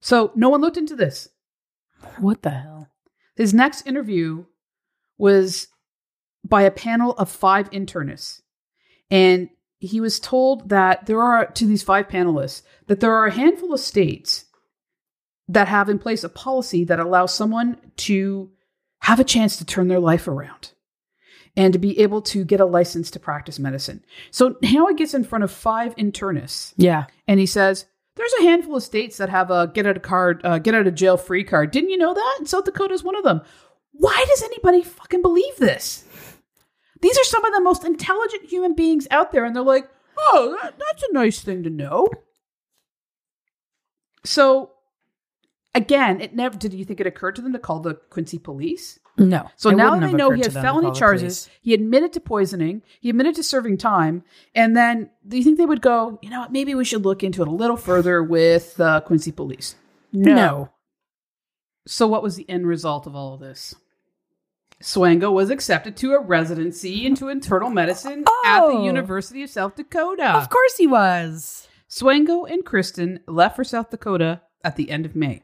so no one looked into this What the hell? his next interview was by a panel of five internists and he was told that there are to these five panelists that there are a handful of states that have in place a policy that allows someone to have a chance to turn their life around and to be able to get a license to practice medicine. So now he gets in front of five internists Yeah. and he says, "There's a handful of states that have a get out of card, uh, get out of jail free card. Didn't you know that? And South Dakota is one of them. Why does anybody fucking believe this? These are some of the most intelligent human beings out there, and they're like, oh, that, that's a nice thing to know. So, again, it never did. You think it occurred to them to call the Quincy police? No. So now they know he had to them to felony charges. He admitted to poisoning. He admitted to serving time. And then do you think they would go, you know what, maybe we should look into it a little further with uh, Quincy police? No. So what was the end result of all of this? Swango was accepted to a residency into internal medicine at the Oh. University of South Dakota. Of course he was. Swango and Kristen left for South Dakota at the end of May.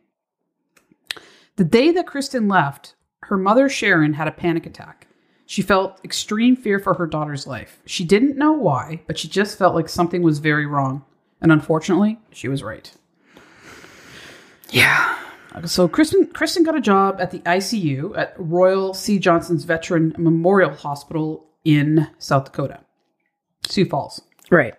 The day that Kristen left, her mother Sharon had a panic attack. She felt extreme fear for her daughter's life. She didn't know why, but she just felt like something was very wrong. And unfortunately, she was right. Yeah. So Kristen Kristen got a job at the ICU at Royal C. Johnson's Veteran Memorial Hospital in South Dakota, Sioux Falls. Right.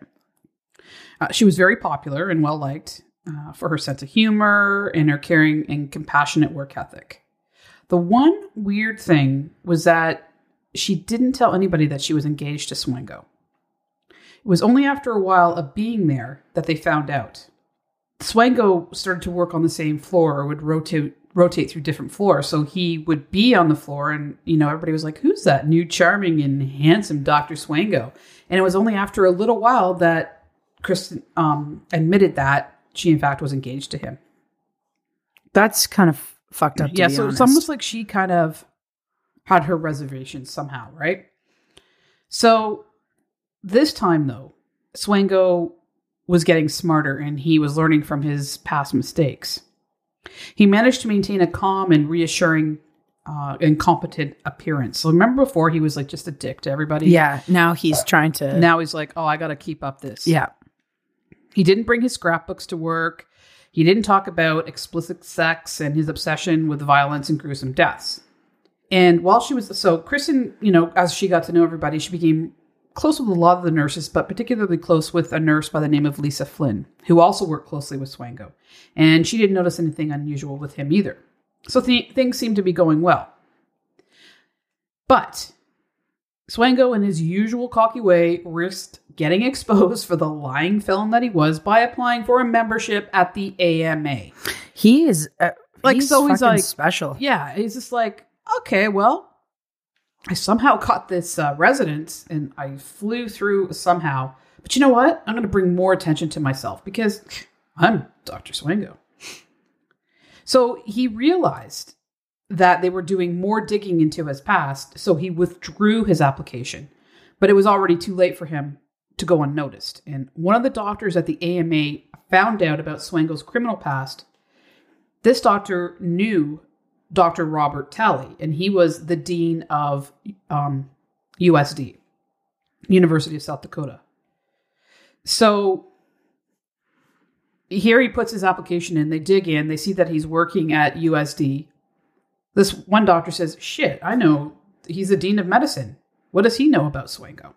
Uh, she was very popular and well liked uh, for her sense of humor and her caring and compassionate work ethic. The one weird thing was that she didn't tell anybody that she was engaged to Swango. It was only after a while of being there that they found out. Swango started to work on the same floor or would rotate rotate through different floors. So he would be on the floor and you know everybody was like, Who's that new charming and handsome Dr. Swango? And it was only after a little while that Kristen um, admitted that she in fact was engaged to him. That's kind of fucked up. To yeah, so honest. it's almost like she kind of had her reservations somehow, right? So this time though, Swango was getting smarter and he was learning from his past mistakes. He managed to maintain a calm and reassuring uh, and competent appearance. So remember before he was like just a dick to everybody? Yeah. Now he's trying to. Now he's like, oh, I got to keep up this. yeah. He didn't bring his scrapbooks to work. He didn't talk about explicit sex and his obsession with violence and gruesome deaths. And while she was so Kristen, you know, as she got to know everybody, she became close with a lot of the nurses, but particularly close with a nurse by the name of Lisa Flynn, who also worked closely with Swango. And she didn't notice anything unusual with him either. So th- things seemed to be going well. But Swango, in his usual cocky way, risked getting exposed for the lying felon that he was by applying for a membership at the AMA. He is uh, Like, he's so he's like- special. Yeah, he's just like, okay, well, I somehow got this uh, residence and I flew through somehow. But you know what? I'm going to bring more attention to myself because I'm Dr. Swango. So he realized that they were doing more digging into his past, so he withdrew his application. But it was already too late for him to go unnoticed. And one of the doctors at the AMA found out about Swango's criminal past. This doctor knew Dr. Robert Talley, and he was the dean of um, USD, University of South Dakota. So here he puts his application in, they dig in, they see that he's working at USD. This one doctor says, Shit, I know he's the dean of medicine. What does he know about Swango?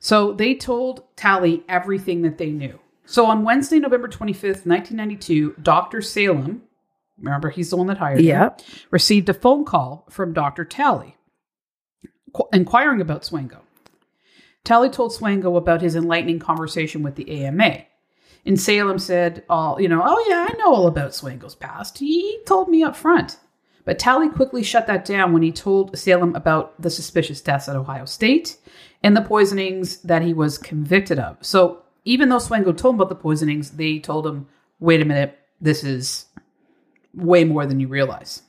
So they told Talley everything that they knew. So on Wednesday, November 25th, 1992, Dr. Salem, remember he's the one that hired him, Yeah. received a phone call from Dr. Talley inquiring about Swango. Talley told Swango about his enlightening conversation with the AMA. And Salem said, "All you know, oh yeah, I know all about Swango's past. He told me up front." But Talley quickly shut that down when he told Salem about the suspicious deaths at Ohio State and the poisonings that he was convicted of. So even though Swango told him about the poisonings, they told him, "Wait a minute, this is way more than you realize."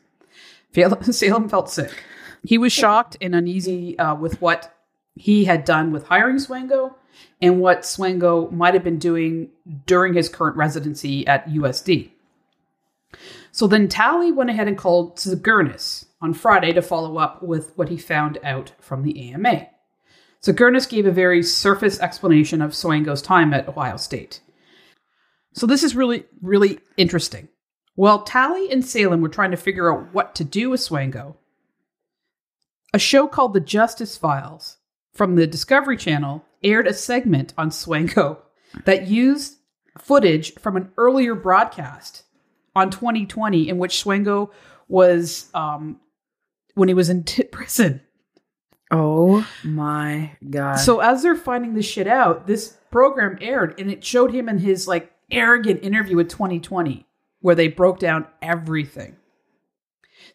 Salem *laughs* felt sick. He was shocked and uneasy uh, with what he had done with hiring Swango and what Swango might have been doing during his current residency at USD. So then Talley went ahead and called Tzagournis on Friday to follow up with what he found out from the AMA. Tzagournis gave a very surface explanation of Swango's time at Ohio State. So this is really, really interesting. While Talley and Salem were trying to figure out what to do with Swango, a show called The Justice Files from the Discovery Channel aired a segment on Swango that used footage from an earlier broadcast on 2020 in which Swango was um, when he was in t- prison. Oh my god. So as they're finding this shit out, this program aired and it showed him in his like arrogant interview with 2020 where they broke down everything.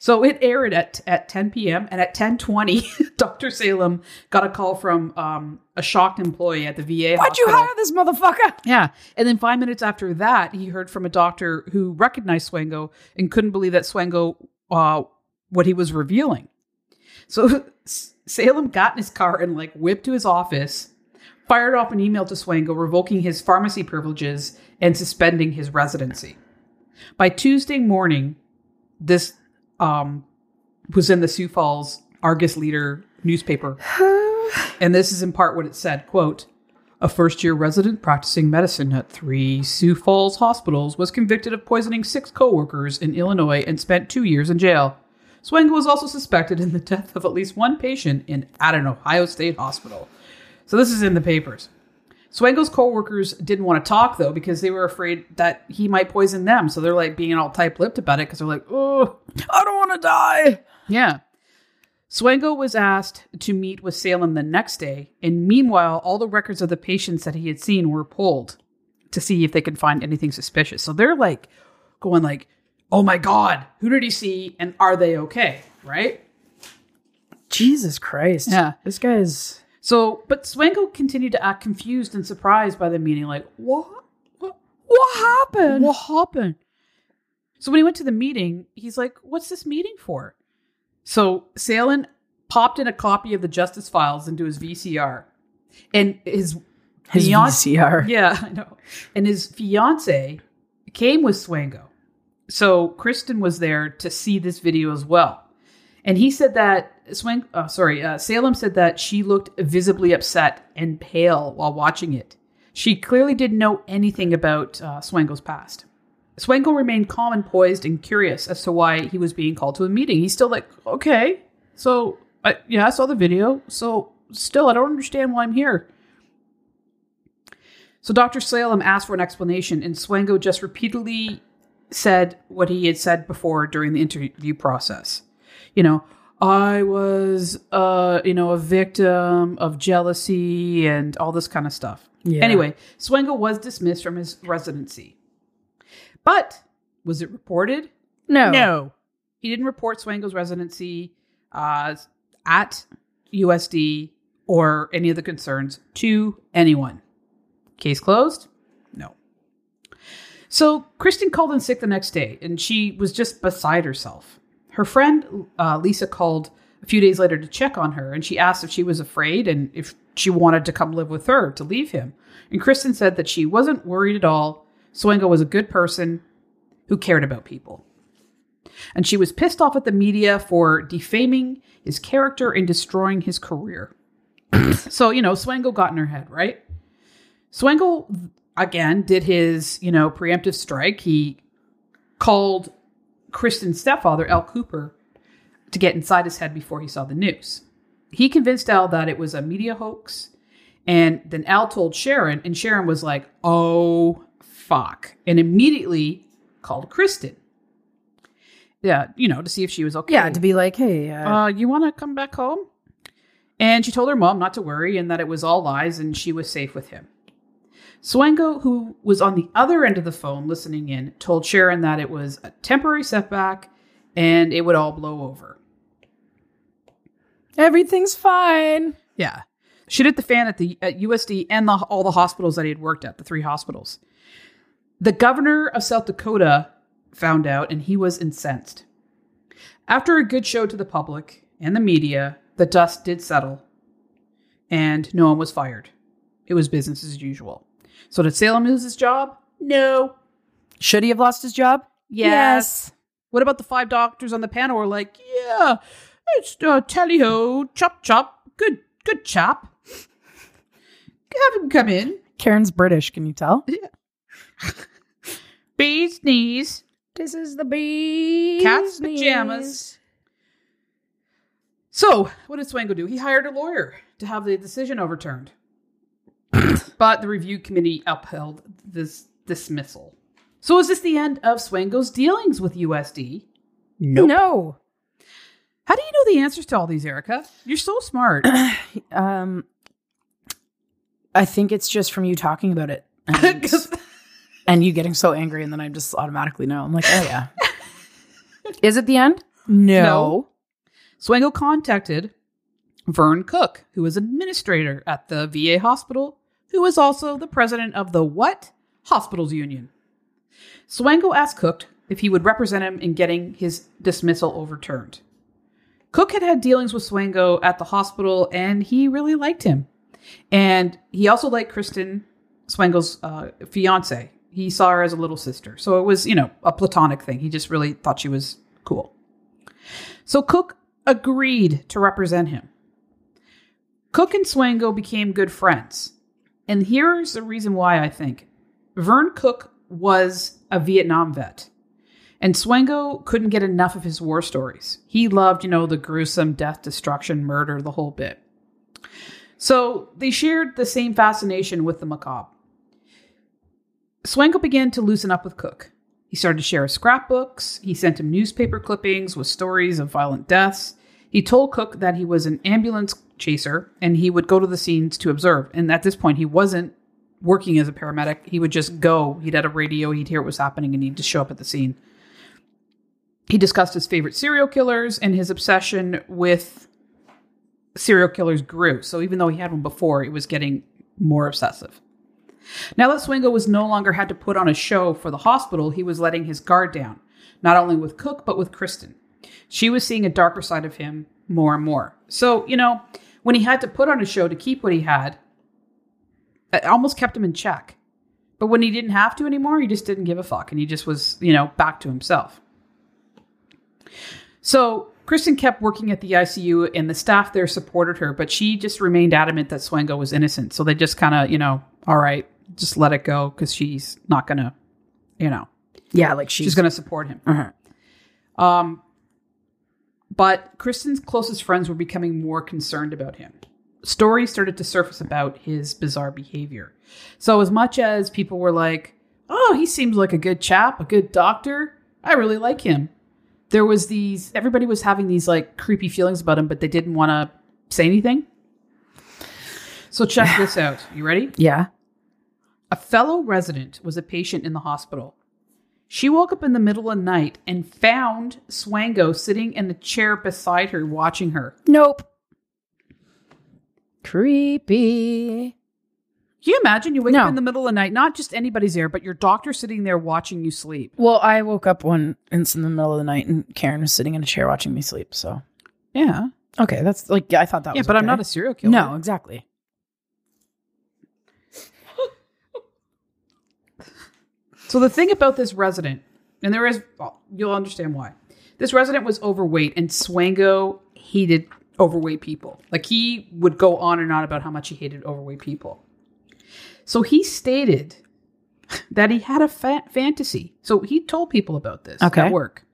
So it aired at at 10 p.m. and at 10:20, *laughs* Dr. Salem got a call from um, a shocked employee at the VA. Why'd you hire this motherfucker? Yeah. And then five minutes after that, he heard from a doctor who recognized Swango and couldn't believe that Swango, uh, what he was revealing. So *laughs* Salem got in his car and like whipped to his office, fired off an email to Swango revoking his pharmacy privileges and suspending his residency. By Tuesday morning, this um, was in the Sioux Falls Argus Leader newspaper. and this is in part what it said, quote, a first year resident practicing medicine at three Sioux Falls hospitals was convicted of poisoning six coworkers in Illinois and spent two years in jail. Swango was also suspected in the death of at least one patient in at an Ohio State hospital. So this is in the papers. Swango's coworkers didn't want to talk though because they were afraid that he might poison them. So they're like being all tight-lipped about it because they're like, "Oh, I don't want to die. yeah. Swango was asked to meet with Salem the next day, and meanwhile, all the records of the patients that he had seen were pulled to see if they could find anything suspicious. So they're like going like, "Oh my god, who did he see and are they okay?" Right? Jesus Christ. Yeah. This guy's So, but Swango continued to act confused and surprised by the meeting like, "What? What, What happened? what happened?" So when he went to the meeting, he's like, "What's this meeting for?" So Salem popped in a copy of the Justice Files into his VCR, and his His fiance- VCR. yeah, I know, and his fiance came with Swango. So Kristen was there to see this video as well, and he said that Swang, oh, sorry, uh, Salem said that she looked visibly upset and pale while watching it. She clearly didn't know anything about uh, past. Swango remained calm and poised and curious as to why he was being called to a meeting. He's still like, okay, so I, yeah, I saw the video. So still, I don't understand why I'm here. So Dr. Salem asked for an explanation, and Swango just repeatedly said what he had said before during the interview process. You know, I was, uh, you know, a victim of jealousy and all this kind of stuff. Yeah. Anyway, Swango was dismissed from his residency. But was it reported? No. No. He didn't report Swango's residency uh, at USD or any of the concerns to anyone. Case closed? No. So Kristen called in sick the next day and she was just beside herself. Her friend uh, Lisa called a few days later to check on her and she asked if she was afraid and if she wanted to come live with her to leave him. And Kristen said that she wasn't worried at all. Swango was a good person who cared about people. And she was pissed off at the media for defaming his character and destroying his career. *clears throat* so, you know, Swango got in her head, right? Swango, again, did his, you know, preemptive strike. He called Kristen's stepfather, Al Cooper, to get inside his head before he saw the news. He convinced Al that it was a media hoax. And then Al told Sharon, and Sharon was like, oh, fuck. And immediately called Kristen. Yeah, you know, to see if she was okay. Yeah, to be like, hey, uh, uh, you want to come back home? And she told her mom not to worry and that it was all lies and she was safe with him. Swango, who was on the other end of the phone listening in, told Sharon that it was a temporary setback and it would all blow over. everything's fine. Yeah. Shit hit the fan at the at USD and the, all the hospitals that he had worked at, the three hospitals. The governor of South Dakota found out and he was incensed. After a good show to the public and the media, the dust did settle and no one was fired. It was business as usual. So did Salem lose his job? No. Should he have lost his job? Yes. What about the five doctors on the panel were like, yeah, it's uh, tally ho, chop chop, good good chap. Have him come in. Karen's British, can you tell? Bee's knees. This is the bee. Cat's pajamas. So, what did Swango do? He hired a lawyer to have the decision overturned. *laughs* but the review committee upheld this dismissal. So, is this the end of Swango's dealings with USD? No. How do you know the answers to all these, Erica? You're so smart. *clears throat* Um, I think it's just from you talking about it. *laughs* And, and you getting so angry, and then I just automatically know. I'm like, oh yeah. *laughs* Is it the end? No. Swango contacted Vern Cook, who is administrator at the VA hospital, who was also the president of the what? Hospitals Union. Swango asked Cook if he would represent him in getting his dismissal overturned. Cook had had dealings with Swango at the hospital, and he really liked him. And he also liked Kristen, Swango's uh, fiance. He saw her as a little sister. So it was, you know, a platonic thing. He just really thought she was cool. So Cook agreed to represent him. Cook and Swango became good friends. And here's the reason why I think Vern Cook was a Vietnam vet. And Swango couldn't get enough of his war stories. He loved, you know, the gruesome death, destruction, murder, the whole bit. So they shared the same fascination with the macabre. Swango began to loosen up with Cook. He started to share his scrapbooks. He sent him newspaper clippings with stories of violent deaths. He told Cook that he was an ambulance chaser and he would go to the scenes to observe. And at this point, he wasn't working as a paramedic. He would just go. He'd had a radio, he'd hear what was happening, and he'd just show up at the scene. He discussed his favorite serial killers and his obsession with serial killers grew. So even though he had one before, it was getting more obsessive. Now that Swango was no longer had to put on a show for the hospital, he was letting his guard down, not only with Cook, but with Kristen. She was seeing a darker side of him more and more. So, you know, when he had to put on a show to keep what he had, it almost kept him in check. But when he didn't have to anymore, he just didn't give a fuck and he just was, you know, back to himself. So Kristen kept working at the ICU and the staff there supported her, but she just remained adamant that Swango was innocent. So they just kind of, you know, all right, just let it go because she's not going to, you know, Yeah, like she's, she's going to support him. Uh-huh. Um, but Kristen's closest friends were becoming more concerned about him. Stories started to surface about his bizarre behavior. So, as much as people were like, oh, he seems like a good chap, a good doctor. I really like him. There was these, everybody was having these like creepy feelings about him, but they didn't want to say anything. So check this *sighs* out. You ready? Yeah. A fellow resident was a patient in the hospital. She woke up in the middle of the night and found Swango sitting in a chair beside her watching her. Nope. Creepy. Can you imagine you wake No. up in the middle of the night, not just anybody's there, but your doctor sitting there watching you sleep? Well, I woke up one it's in the middle of the night and Karen was sitting in a chair watching me sleep. So Yeah. okay, that's like yeah, I thought that Yeah, was but I'm not a serial killer. no exactly. So the thing about this resident, and there is, well, you'll understand why. This resident was overweight, and Swango hated overweight people. Like he would go on and on about how much he hated overweight people. So he stated that he had a fa- fantasy. So he told people about this Okay. at work.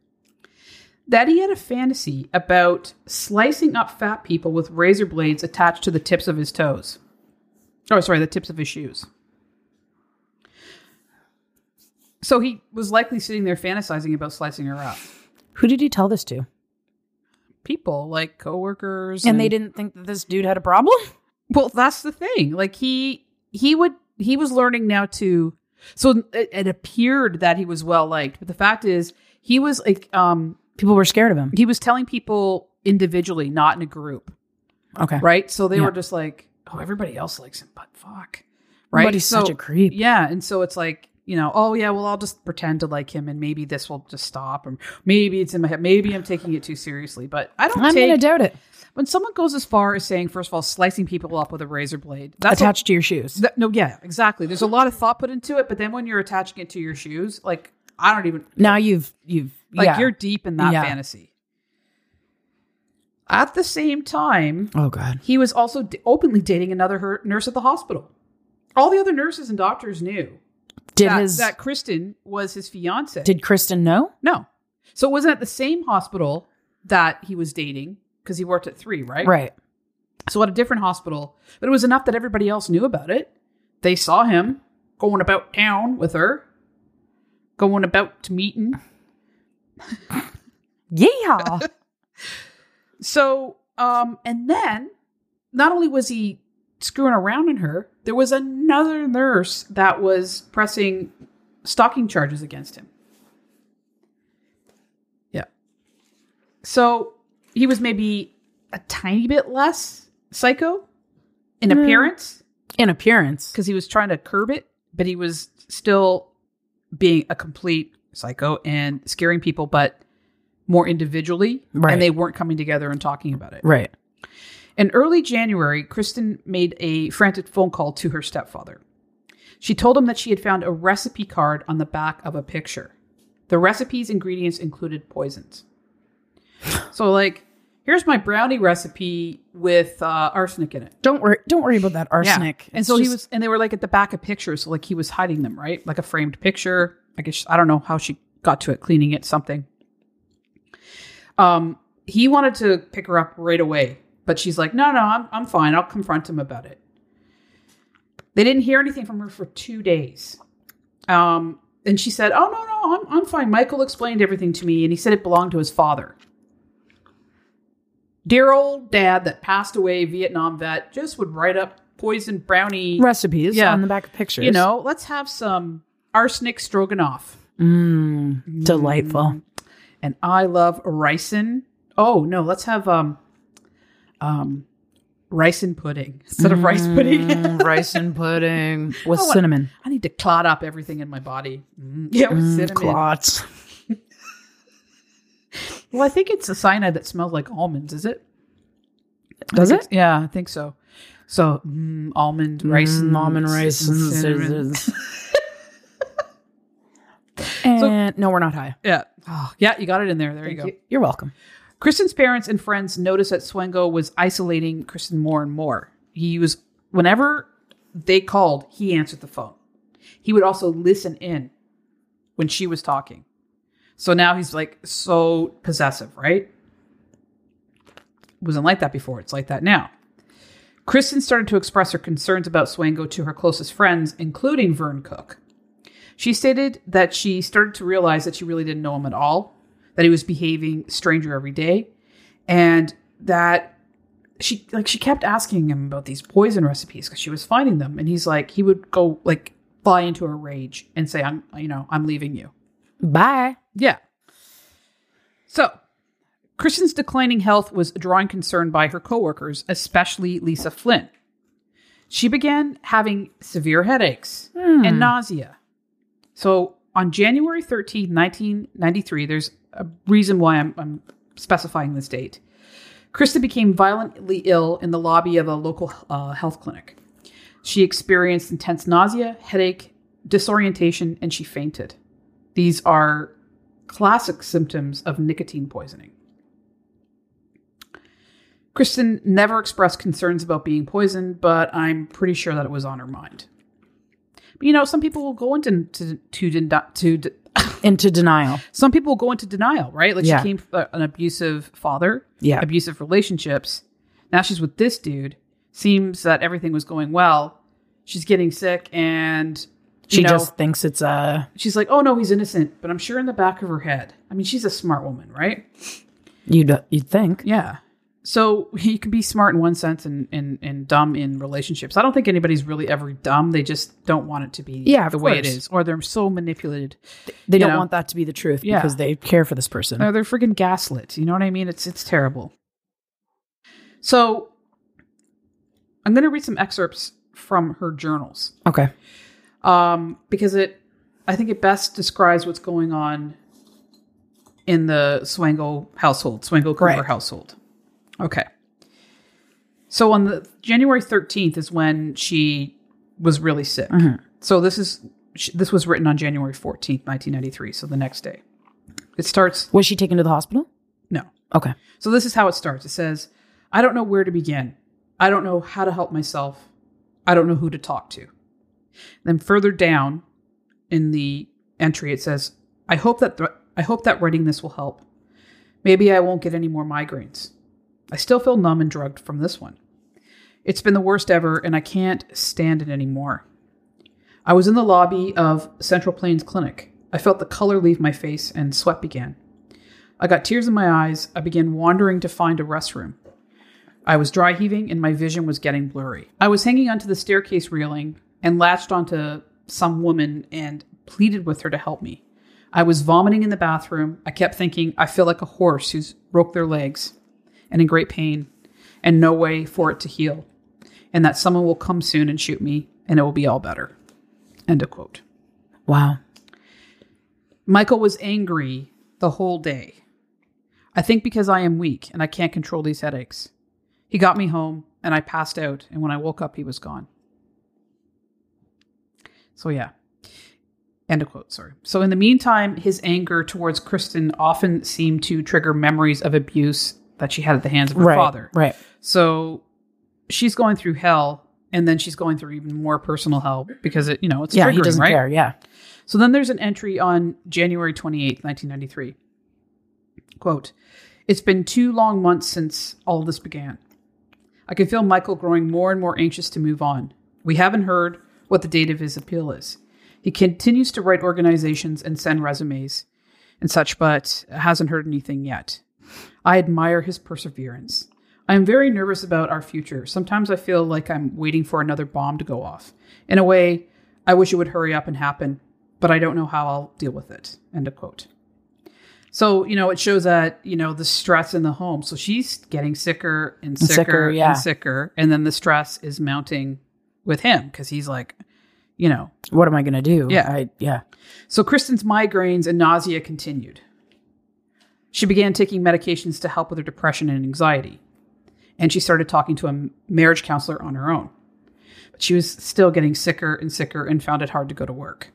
That he had a fantasy about slicing up fat people with razor blades attached to the tips of his toes. Oh, sorry, the tips of his shoes. So he was likely sitting there fantasizing about slicing her up. Who did he tell this to? People like coworkers, And they didn't think that this dude had a problem? *laughs* Well, that's the thing. Like he he would he was learning now to. So it, it appeared that he was well liked, but the fact is he was like um People were scared of him. he was telling people individually, not in a group, Okay. right? So they Yeah. were just like, oh, everybody else likes him, but fuck, right? But he's such a creep. Yeah, and so it's like you know, oh yeah, well I'll just pretend to like him, and maybe this will just stop, or maybe it's in my head, maybe I'm taking it too seriously, but I don't I'm take gonna doubt it. when someone goes as far as saying, first of all, slicing people up with a razor blade. That's a- Attached to your shoes. Th- no, yeah, exactly. There's a lot of thought put into it, but then when you're attaching it to your shoes, like I don't even Now you've you've like yeah. you're deep in that Yeah. fantasy. At the same time, Oh god. he was also d- openly dating another her- nurse at the hospital. All the other nurses and doctors knew Did that, his that Kristen was his fiance. did Kristen know? no, so it wasn't at the same hospital that he was dating because he worked at three, right? Right. So at a different hospital, but it was enough that everybody else knew about it. They saw him going about town with her, going about to meeting. *laughs* Yeah. *laughs* So, um, and then not only was he screwing around in her, there was another nurse that was pressing stalking charges against him. Yeah. So he was maybe a tiny bit less psycho in Mm. appearance. In appearance. because he was trying to curb it, but he was still being a complete psycho and scaring people, but more individually. Right. And they weren't coming together and talking about it. Right. In early January, Kristen made a frantic phone call to her stepfather. She told him that she had found a recipe card on the back of a picture. The recipe's ingredients included poisons. So, like, here's my brownie recipe with uh, arsenic in it. Don't worry don't worry about that arsenic. And It's so he was, and they were like at the back of pictures, so like he was hiding them, right? Like a framed picture. I guess I don't know how she got to it, cleaning it, something. Um, he wanted to pick her up right away, but she's like, "No, no, I'm I'm fine. I'll confront him about it." They didn't hear anything from her for two days. Um, and she said, "Oh no, no, I'm I'm fine." Michael explained everything to me, and he said it belonged to his father. Dear old dad that passed away, Vietnam vet, just would write up poison brownie. recipes Yeah. on the back of pictures. You know, let's have some arsenic stroganoff. Mm, delightful. And I love ricin. Oh no, let's have um um rice and pudding *laughs* instead of rice pudding. Mm, *laughs* rice and pudding with I want- cinnamon. I need to clot up everything in my body. Mm, Yeah, with Mm, cinnamon. clots. *laughs* Well, I think it's a cyanide that smells like almonds. Is it? Does it? Yeah, I think so. So mm, almond rice, Mm, almond rice and cinnamon. And no, we're not high. Yeah. Oh, yeah, you got it in there. There you go. You're welcome. Kristen's parents and friends noticed that Swango was isolating Kristen more and more. He was, whenever they called, he answered the phone. He would also listen in when she was talking. So now he's like so possessive, right? Wasn't like that before. It's like that now. Kristen started to express her concerns about Swango to her closest friends, including Vern Cook. She stated that she started to realize that she really didn't know him at all, that he was behaving stranger every day, and that she like she kept asking him about these poison recipes because she was finding them, and he's like he would go like fly into a rage and say, "I'm you know I'm leaving you." Bye. Yeah. So, Kristen's declining health was drawing concern by her coworkers, especially Lisa Flynn. She began having severe headaches and hmm. nausea. So, on January 13, 1993, there's a reason why I'm, I'm specifying this date. Kristen became violently ill in the lobby of a local uh, health clinic. She experienced intense nausea, headache, disorientation, and she fainted. These are classic symptoms of nicotine poisoning. Kristen never expressed concerns about being poisoned, but I'm pretty sure that it was on her mind. But, you know, some people will go into to to, to, to Into denial. some people go into denial, right? Like Yeah. she came from an abusive father, Yeah. abusive relationships. Now she's with this dude. Seems that everything was going well. She's getting sick, and She know, just thinks it's a. she's like, "Oh no, he's innocent." But I'm sure in the back of her head, I mean, she's a smart woman, right? You'd uh, you'd think. Yeah. So *laughs* you can be smart in one sense and, and, and dumb in relationships. I don't think anybody's really ever dumb. They just don't want it to be Yeah, the way it is, or they're so manipulated. They You don't know? want that to be the truth Yeah. because they care for this person. Or they're freaking gaslit. You know what I mean? It's it's terrible. So I'm going to read some excerpts from her journals okay. um, because it I think it best describes what's going on in the Swango household, Swango Cooper Right. household. Okay. So on the January 13th is when she was really sick. Mm-hmm. So this is this was written on January 14th, 1993, so the next day. It starts Was she taken to the hospital? no. Okay. So this is how it starts. It says, I don't know where to begin. I don't know how to help myself. I don't know who to talk to. Then further down in the entry, it says, I hope that th- I hope that writing this will help. Maybe I won't get any more migraines. I still feel numb and drugged from this one. It's been the worst ever, and I can't stand it anymore. I was in the lobby of Central Plains Clinic. I felt the color leave my face and sweat began. I got tears in my eyes. I began wandering to find a restroom. I was dry heaving and my vision was getting blurry. I was hanging onto the staircase railing and latched onto some woman and pleaded with her to help me. I was vomiting in the bathroom. I kept thinking, I feel like a horse who's broke their legs and in great pain and no way for it to heal, and that someone will come soon and shoot me and it will be all better. End of quote. Wow. Michael was angry the whole day. I think because I am weak and I can't control these headaches. He got me home and I passed out, and when I woke up, he was gone. So, yeah. End of quote, sorry. So, in the meantime, his anger towards Kristen often seemed to trigger memories of abuse that she had at the hands of her right. father. Right. So, she's going through hell, and then she's going through even more personal hell because it, you know, it's Yeah. triggering, He doesn't right? care. Yeah. So then there's an entry on January 28th, 1993. Quote, It's been two long months since all this began. I can feel Michael growing more and more anxious to move on. We haven't heard what the date of his appeal is. He continues to write organizations and send resumes and such, but hasn't heard anything yet. I admire his perseverance. I am very nervous about our future. Sometimes I feel like I'm waiting for another bomb to go off. In a way, I wish it would hurry up and happen, but I don't know how I'll deal with it. End of quote. So, you know, it shows that, you know, the stress in the home. So she's getting sicker and sicker, sicker, yeah. and sicker. And then the stress is mounting with him because he's like, you know. What am I going to do? Yeah. I, yeah. So Kristen's migraines and nausea continued. She began taking medications to help with her depression and anxiety. And she started talking to a marriage counselor on her own. But she was still getting sicker and sicker and found it hard to go to work.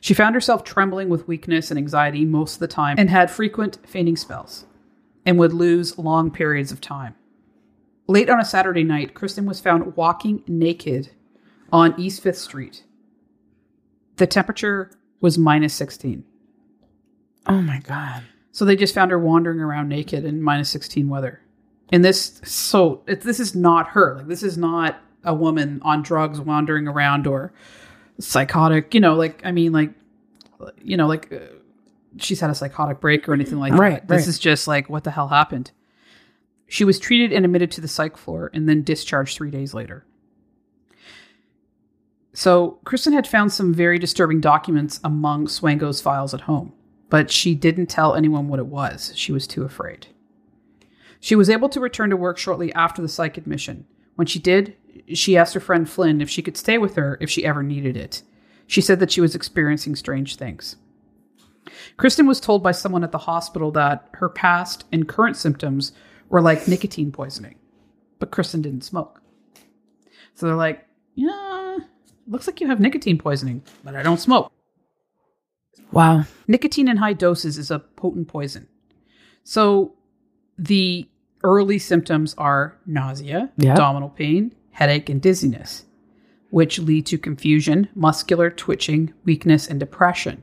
She found herself trembling with weakness and anxiety most of the time and had frequent fainting spells and would lose long periods of time. Late on a Saturday night, Kristen was found walking naked on East 5th Street. The temperature was minus 16. Oh my God. So they just found her wandering around naked in minus 16 weather. And this, so it, this is not her. Like, this is not a woman on drugs wandering around or psychotic, you know, like, I mean, like, you know, like uh, she's had a psychotic break or anything like Right, that. This right. is just like, what the hell happened? She was treated and admitted to the psych floor and then discharged three days later. So, Kristen had found some very disturbing documents among Swango's files at home, but she didn't tell anyone what it was. She was too afraid. She was able to return to work shortly after the psych admission. When she did, she asked her friend Flynn if she could stay with her if she ever needed it. She said that she was experiencing strange things. Kristen was told by someone at the hospital that her past and current symptoms were like nicotine poisoning, but Kristen didn't smoke. So they're like, yeah, looks like you have nicotine poisoning, but I don't smoke. Wow. Nicotine in high doses is a potent poison. So the early symptoms are nausea, Yeah. abdominal pain, headache, and dizziness, which lead to confusion, muscular twitching, weakness, and depression.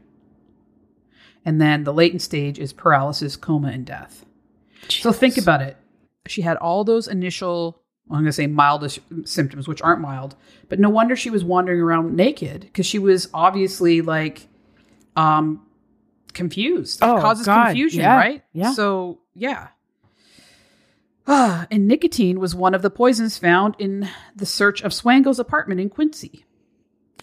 And then the latent stage is paralysis, coma, and death. So think about it. She had all those initial, I'm going to say mildish symptoms, which aren't mild, but no wonder she was wandering around naked because she was obviously like um confused. It Oh, causes God. confusion, Yeah. right? Yeah. So, yeah. Ah, *sighs* and nicotine was one of the poisons found in the search of Swango's apartment in Quincy.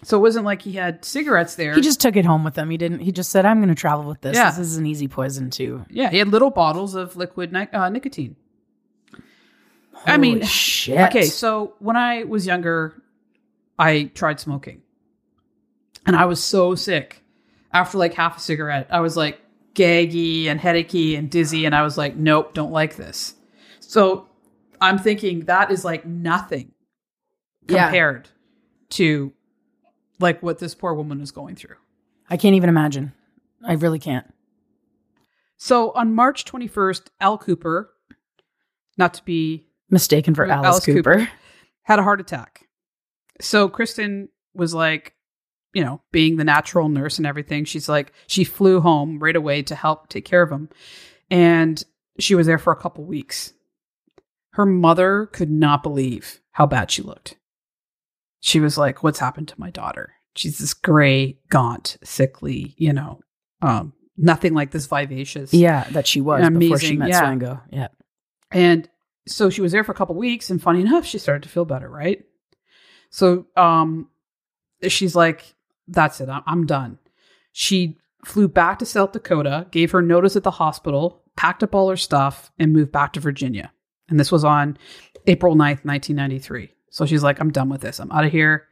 So it wasn't like he had cigarettes there. He just took it home with him. He didn't. He just said, "I'm going to travel with this. Yeah. This is an easy poison too." yeah, he had little bottles of liquid ni- uh, nicotine. I mean, Holy shit. Okay, so when I was younger, I tried smoking. And I was so sick. After like half a cigarette, I was like gaggy and headachy and dizzy. And I was like, nope, don't like this. So I'm thinking that is like nothing Yeah. compared to like what this poor woman is going through. I can't even imagine. I really can't. So on March 21st, Al Cooper, not to be Mistaken for Alice, Alice Cooper. Cooper. had a heart attack. So Kristen was like, you know, being the natural nurse and everything, she's like, she flew home right away to help take care of him. And she was there for a couple weeks. Her mother could not believe how bad she looked. She was like, What's happened to my daughter? She's this gray, gaunt, sickly, you know, um, nothing like this vivacious. Yeah, that she was before she met yeah. Swango. Yeah. And so she was there for a couple weeks, and funny enough, she started to feel better, right? So um, she's like, "That's it, I'm, done." She flew back to South Dakota, gave her notice at the hospital, packed up all her stuff, and moved back to Virginia. And this was on April 9th, 1993. So she's like, "I'm done with this. I'm out of here."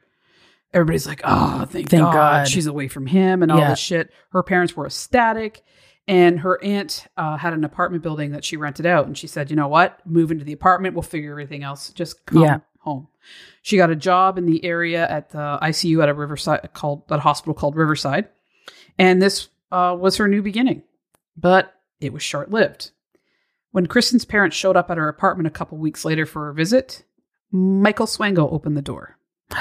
Everybody's like, "Oh, thank, Thank God. God. she's away from him and all Yeah. this shit." Her parents were ecstatic. And her aunt uh, had an apartment building that she rented out. And she said, you know what? Move into the apartment. We'll figure everything else. Just come Yeah. Home. She got a job in the area at the ICU at a Riverside called that hospital called Riverside. And this uh, was her new beginning. But it was short lived. When Kristen's parents showed up at her apartment a couple weeks later for a visit, Michael Swango opened the door. *sighs*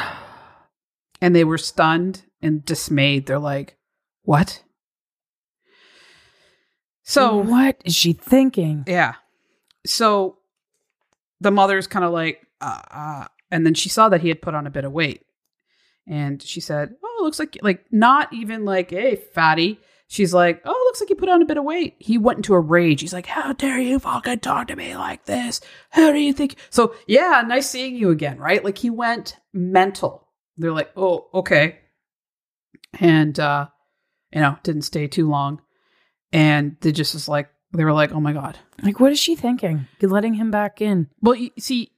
And they were stunned and dismayed. They're like, what? So what is she thinking? yeah. So the mother's kind of like, uh, uh, and then she saw that he had put on a bit of weight. And she said, Oh, looks like, like, not even like, hey, fatty. She's like, Oh, looks like you put on a bit of weight. He went into a rage. He's like, How dare you fucking talk to me like this? How do you think? So, yeah, nice seeing you again, right? Like, he went mental. They're like, Oh, okay. And, uh, you know, didn't stay too long. And they just was like, they were like, Oh my God, Like, what is she thinking? You're letting him back in. well, you see,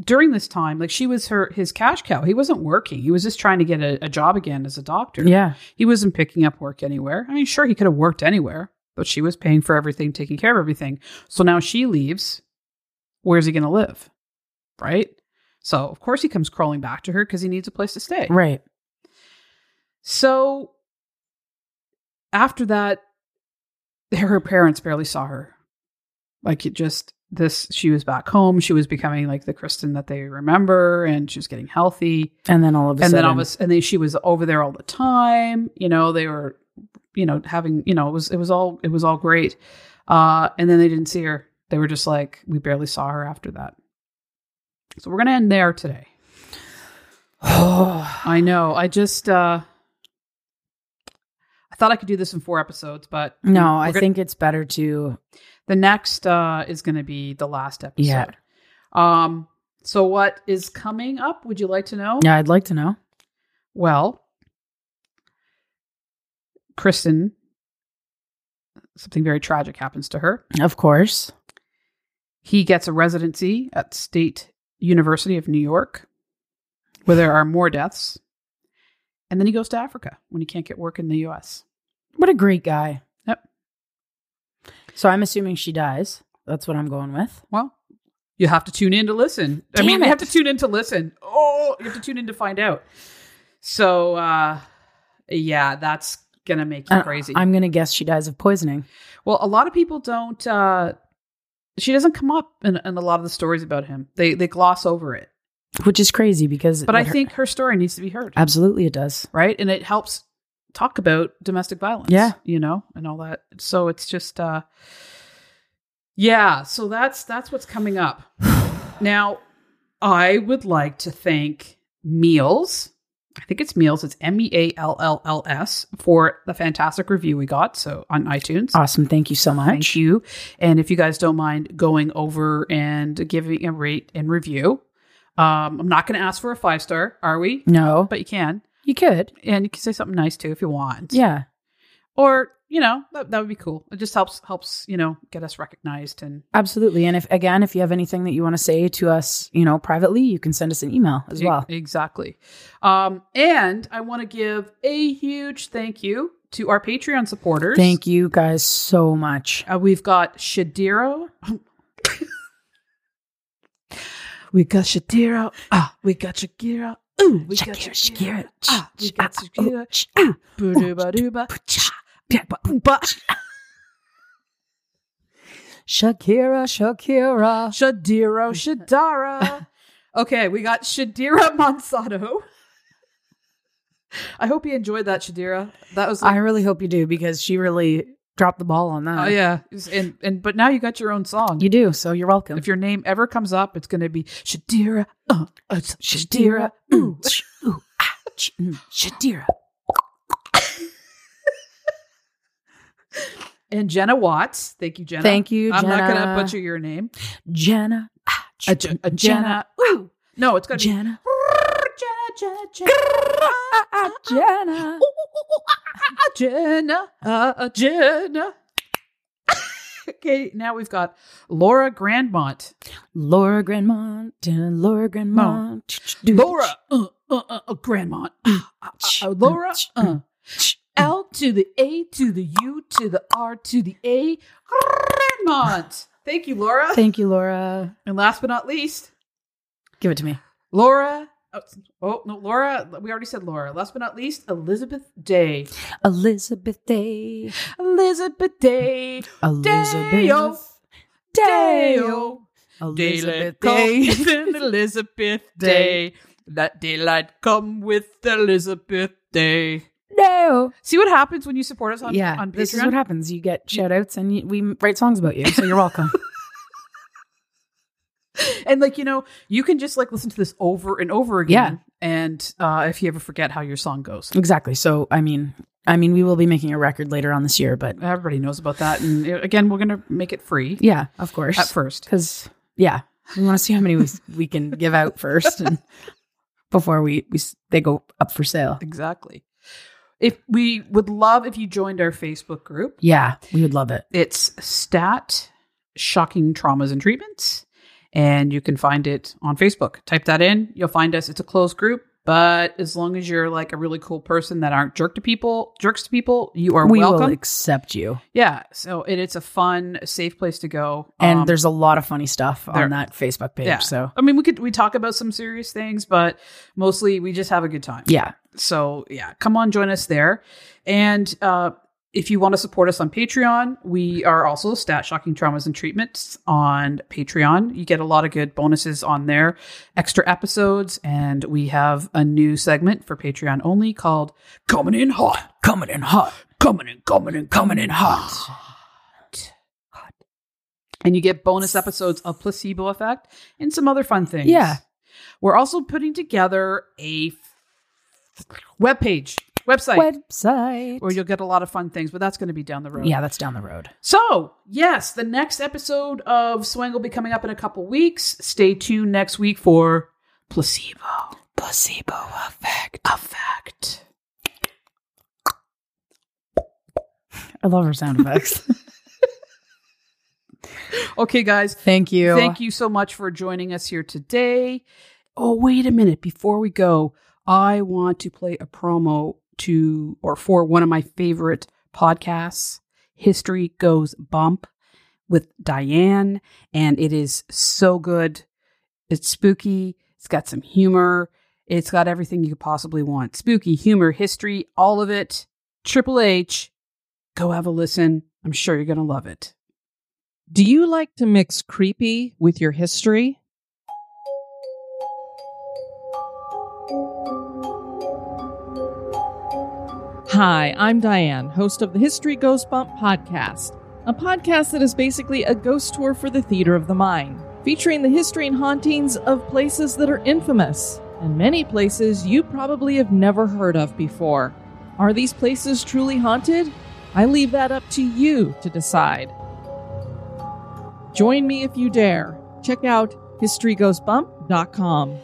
during this time, like she was her his cash cow. He wasn't working. He was just trying to get a, a job again as a doctor. Yeah. He wasn't picking up work anywhere. I mean, sure, he could have worked anywhere, but she was paying for everything, taking care of everything. So now she leaves. Where's he going to live? Right? So, of course, he comes crawling back to her because he needs a place to stay. Right. So, after that, her parents barely saw her. Like, it just, this, she was back home. She was becoming like the Kristen that they remember, and she was getting healthy. And then all of a and sudden, then all of a, and then she was over there all the time. You know, they were, you know, having, you know, it was, it was all, it was all great. Uh, and then they didn't see her. They were just like, we barely saw her after that. So we're gonna end there today. Oh, *sighs* I know. I just uh I thought I could do this in four episodes, but no, I gonna- think it's better to. The next uh is going to be the last episode. Yeah. Um so what is coming up? Would you like to know? Yeah, I'd like to know. Well, Kristen something very tragic happens to her. Of course. He gets a residency at State University of New York, where there are more deaths. And then he goes to Africa when he can't get work in the US. What a great guy. So I'm assuming she dies. That's what I'm going with. Well, you have to tune in to listen. I Damn mean, you have to tune in to listen. Oh, you have to tune in to find out. So, uh, yeah, that's gonna make you Uh, crazy. I'm going to guess she dies of poisoning. well, a lot of people don't. Uh, she doesn't come up in, in a lot of the stories about him. They they gloss over it. Which is crazy because. But I her- think her story needs to be heard, absolutely it does. right? And it helps talk about domestic violence. Yeah. you know, and all that. So it's just, uh, yeah. So that's that's what's coming up. *sighs* Now, I would like to thank Meals. I think it's Meals. It's M E A L L L S for the fantastic review we got. So on iTunes. Awesome. Thank you so much. Thank you. And if you guys don't mind going over and giving a rate and review, um, I'm not going to ask for a five star, are we? No, But you can. You could. And you can say something nice too if you want. Yeah. Or, you know, that, that would be cool. It just helps, helps, you know, get us recognized. And Absolutely. And if, again, if you have anything that you want to say to us, you know, privately, you can send us an email as well. E- exactly. Um, and I want to give a huge thank you to our Patreon supporters. Thank you guys so much. Uh, we've got Shadiro. *laughs* we got Shadiro. Ah, we got Shakira. Ooh, we got Shakira, Shakira. Shakira. Ah, we got Shakira. ch- Ah, boo-doo-ba-doo-ba. Ba- Shakira, Shakira. Shadiro, *laughs* Shadara. Okay, we got Shadira Monsato. I hope you enjoyed that, Shadira. That was I like, really hope you do because she really dropped the ball on that. oh yeah, and and but now you got your own song. You do. So you're welcome. If your name ever comes up, it's going to be Shadira. Uh, uh, Shadira. Ooh. Sh- ooh, ah, ch- mm, Shadira. And Jenna Watts. Thank you, Jenna. Thank you, I'm not going to butcher your name. Jenna. ah, ch- A, J- a Jenna. Ooh. No, it's got to be Jenna. Jenna, Jenna, Jenna. Jenna. Jenna. Okay, now we've got Laura Grandmont. Laura Grandmont. Laura Grandmont. Laura uh, uh, uh, uh, Grandmont. Uh, uh, uh, Laura. Uh. L to the A to the U to the R to the A. Grandmont. Thank you, Laura. Thank you, Laura. And last but not least, Give it to me. Laura. Oh, oh, no, Laura. We already said Laura. Last but not least, Elizabeth Day. Elizabeth Day. Elizabeth Day. Elizabeth Day-o. Day-o. *laughs* Elizabeth Day. Elizabeth Day. Let daylight come with Elizabeth Day. No. See what happens when you support us on, yeah, on Patreon? this is what happens. You get shout outs and you, we write songs about you. So you're welcome. *laughs* *laughs* and like you know you can just like listen to this over and over again Yeah. and uh if you ever forget how your song goes exactly. So I mean, I mean, we will be making a record later on this year, but everybody knows about that and again we're gonna make it free yeah, of course. at first because yeah, we want to see how many we, we can give out first, and *laughs* before we, we they go up for sale. exactly if we would love if you joined our facebook group Yeah, we would love it. it's stat shocking traumas and treatments and you can find it on facebook type that in you'll find us it's a closed group but as long as you're like a really cool person that aren't jerk to people jerks to people you are we welcome will accept you, Yeah, so it, it's a fun, safe place to go. and Um, there's a lot of funny stuff there- on that Facebook page. yeah. So I mean, we could we talk about some serious things, but mostly we just have a good time. yeah, So yeah, come on, join us there. And uh, if you want to support us on Patreon, we are also Stat Shocking Traumas and Treatments on Patreon. You get a lot of good bonuses on there, extra episodes, and we have a new segment for Patreon only called "Coming in Hot." coming in hot, coming in, coming in, coming in hot. And you get bonus episodes of Placebo Effect and some other fun things. Yeah. We're also putting together a web page, website, Website. where you'll get a lot of fun things, but that's going to be down the road. Yeah, that's down the road. So, yes, the next episode of Swing will be coming up in a couple weeks. Stay tuned next week for Placebo Placebo effect. Effect. I love her sound effects. *laughs* Okay, guys, Thank you. Thank you so much for joining us here today. Oh, wait a minute. Before we go, I want to play a promo to or for one of my favorite podcasts, History Goes Bump with Diane. And it is so good. It's spooky. It's got some humor. It's got everything you could possibly want. Spooky, humor, history, all of it. Triple H. Go have a listen. I'm sure you're going to love it. Do you like to mix creepy with your history? Hi, I'm Diane, host of the History Goes Bump podcast, a podcast that is basically a ghost tour for the theater of the mind, featuring the history and hauntings of places that are infamous, and many places you probably have never heard of before. Are these places truly haunted? I leave that up to you to decide. Join me if you dare. Check out historygoesbump.com.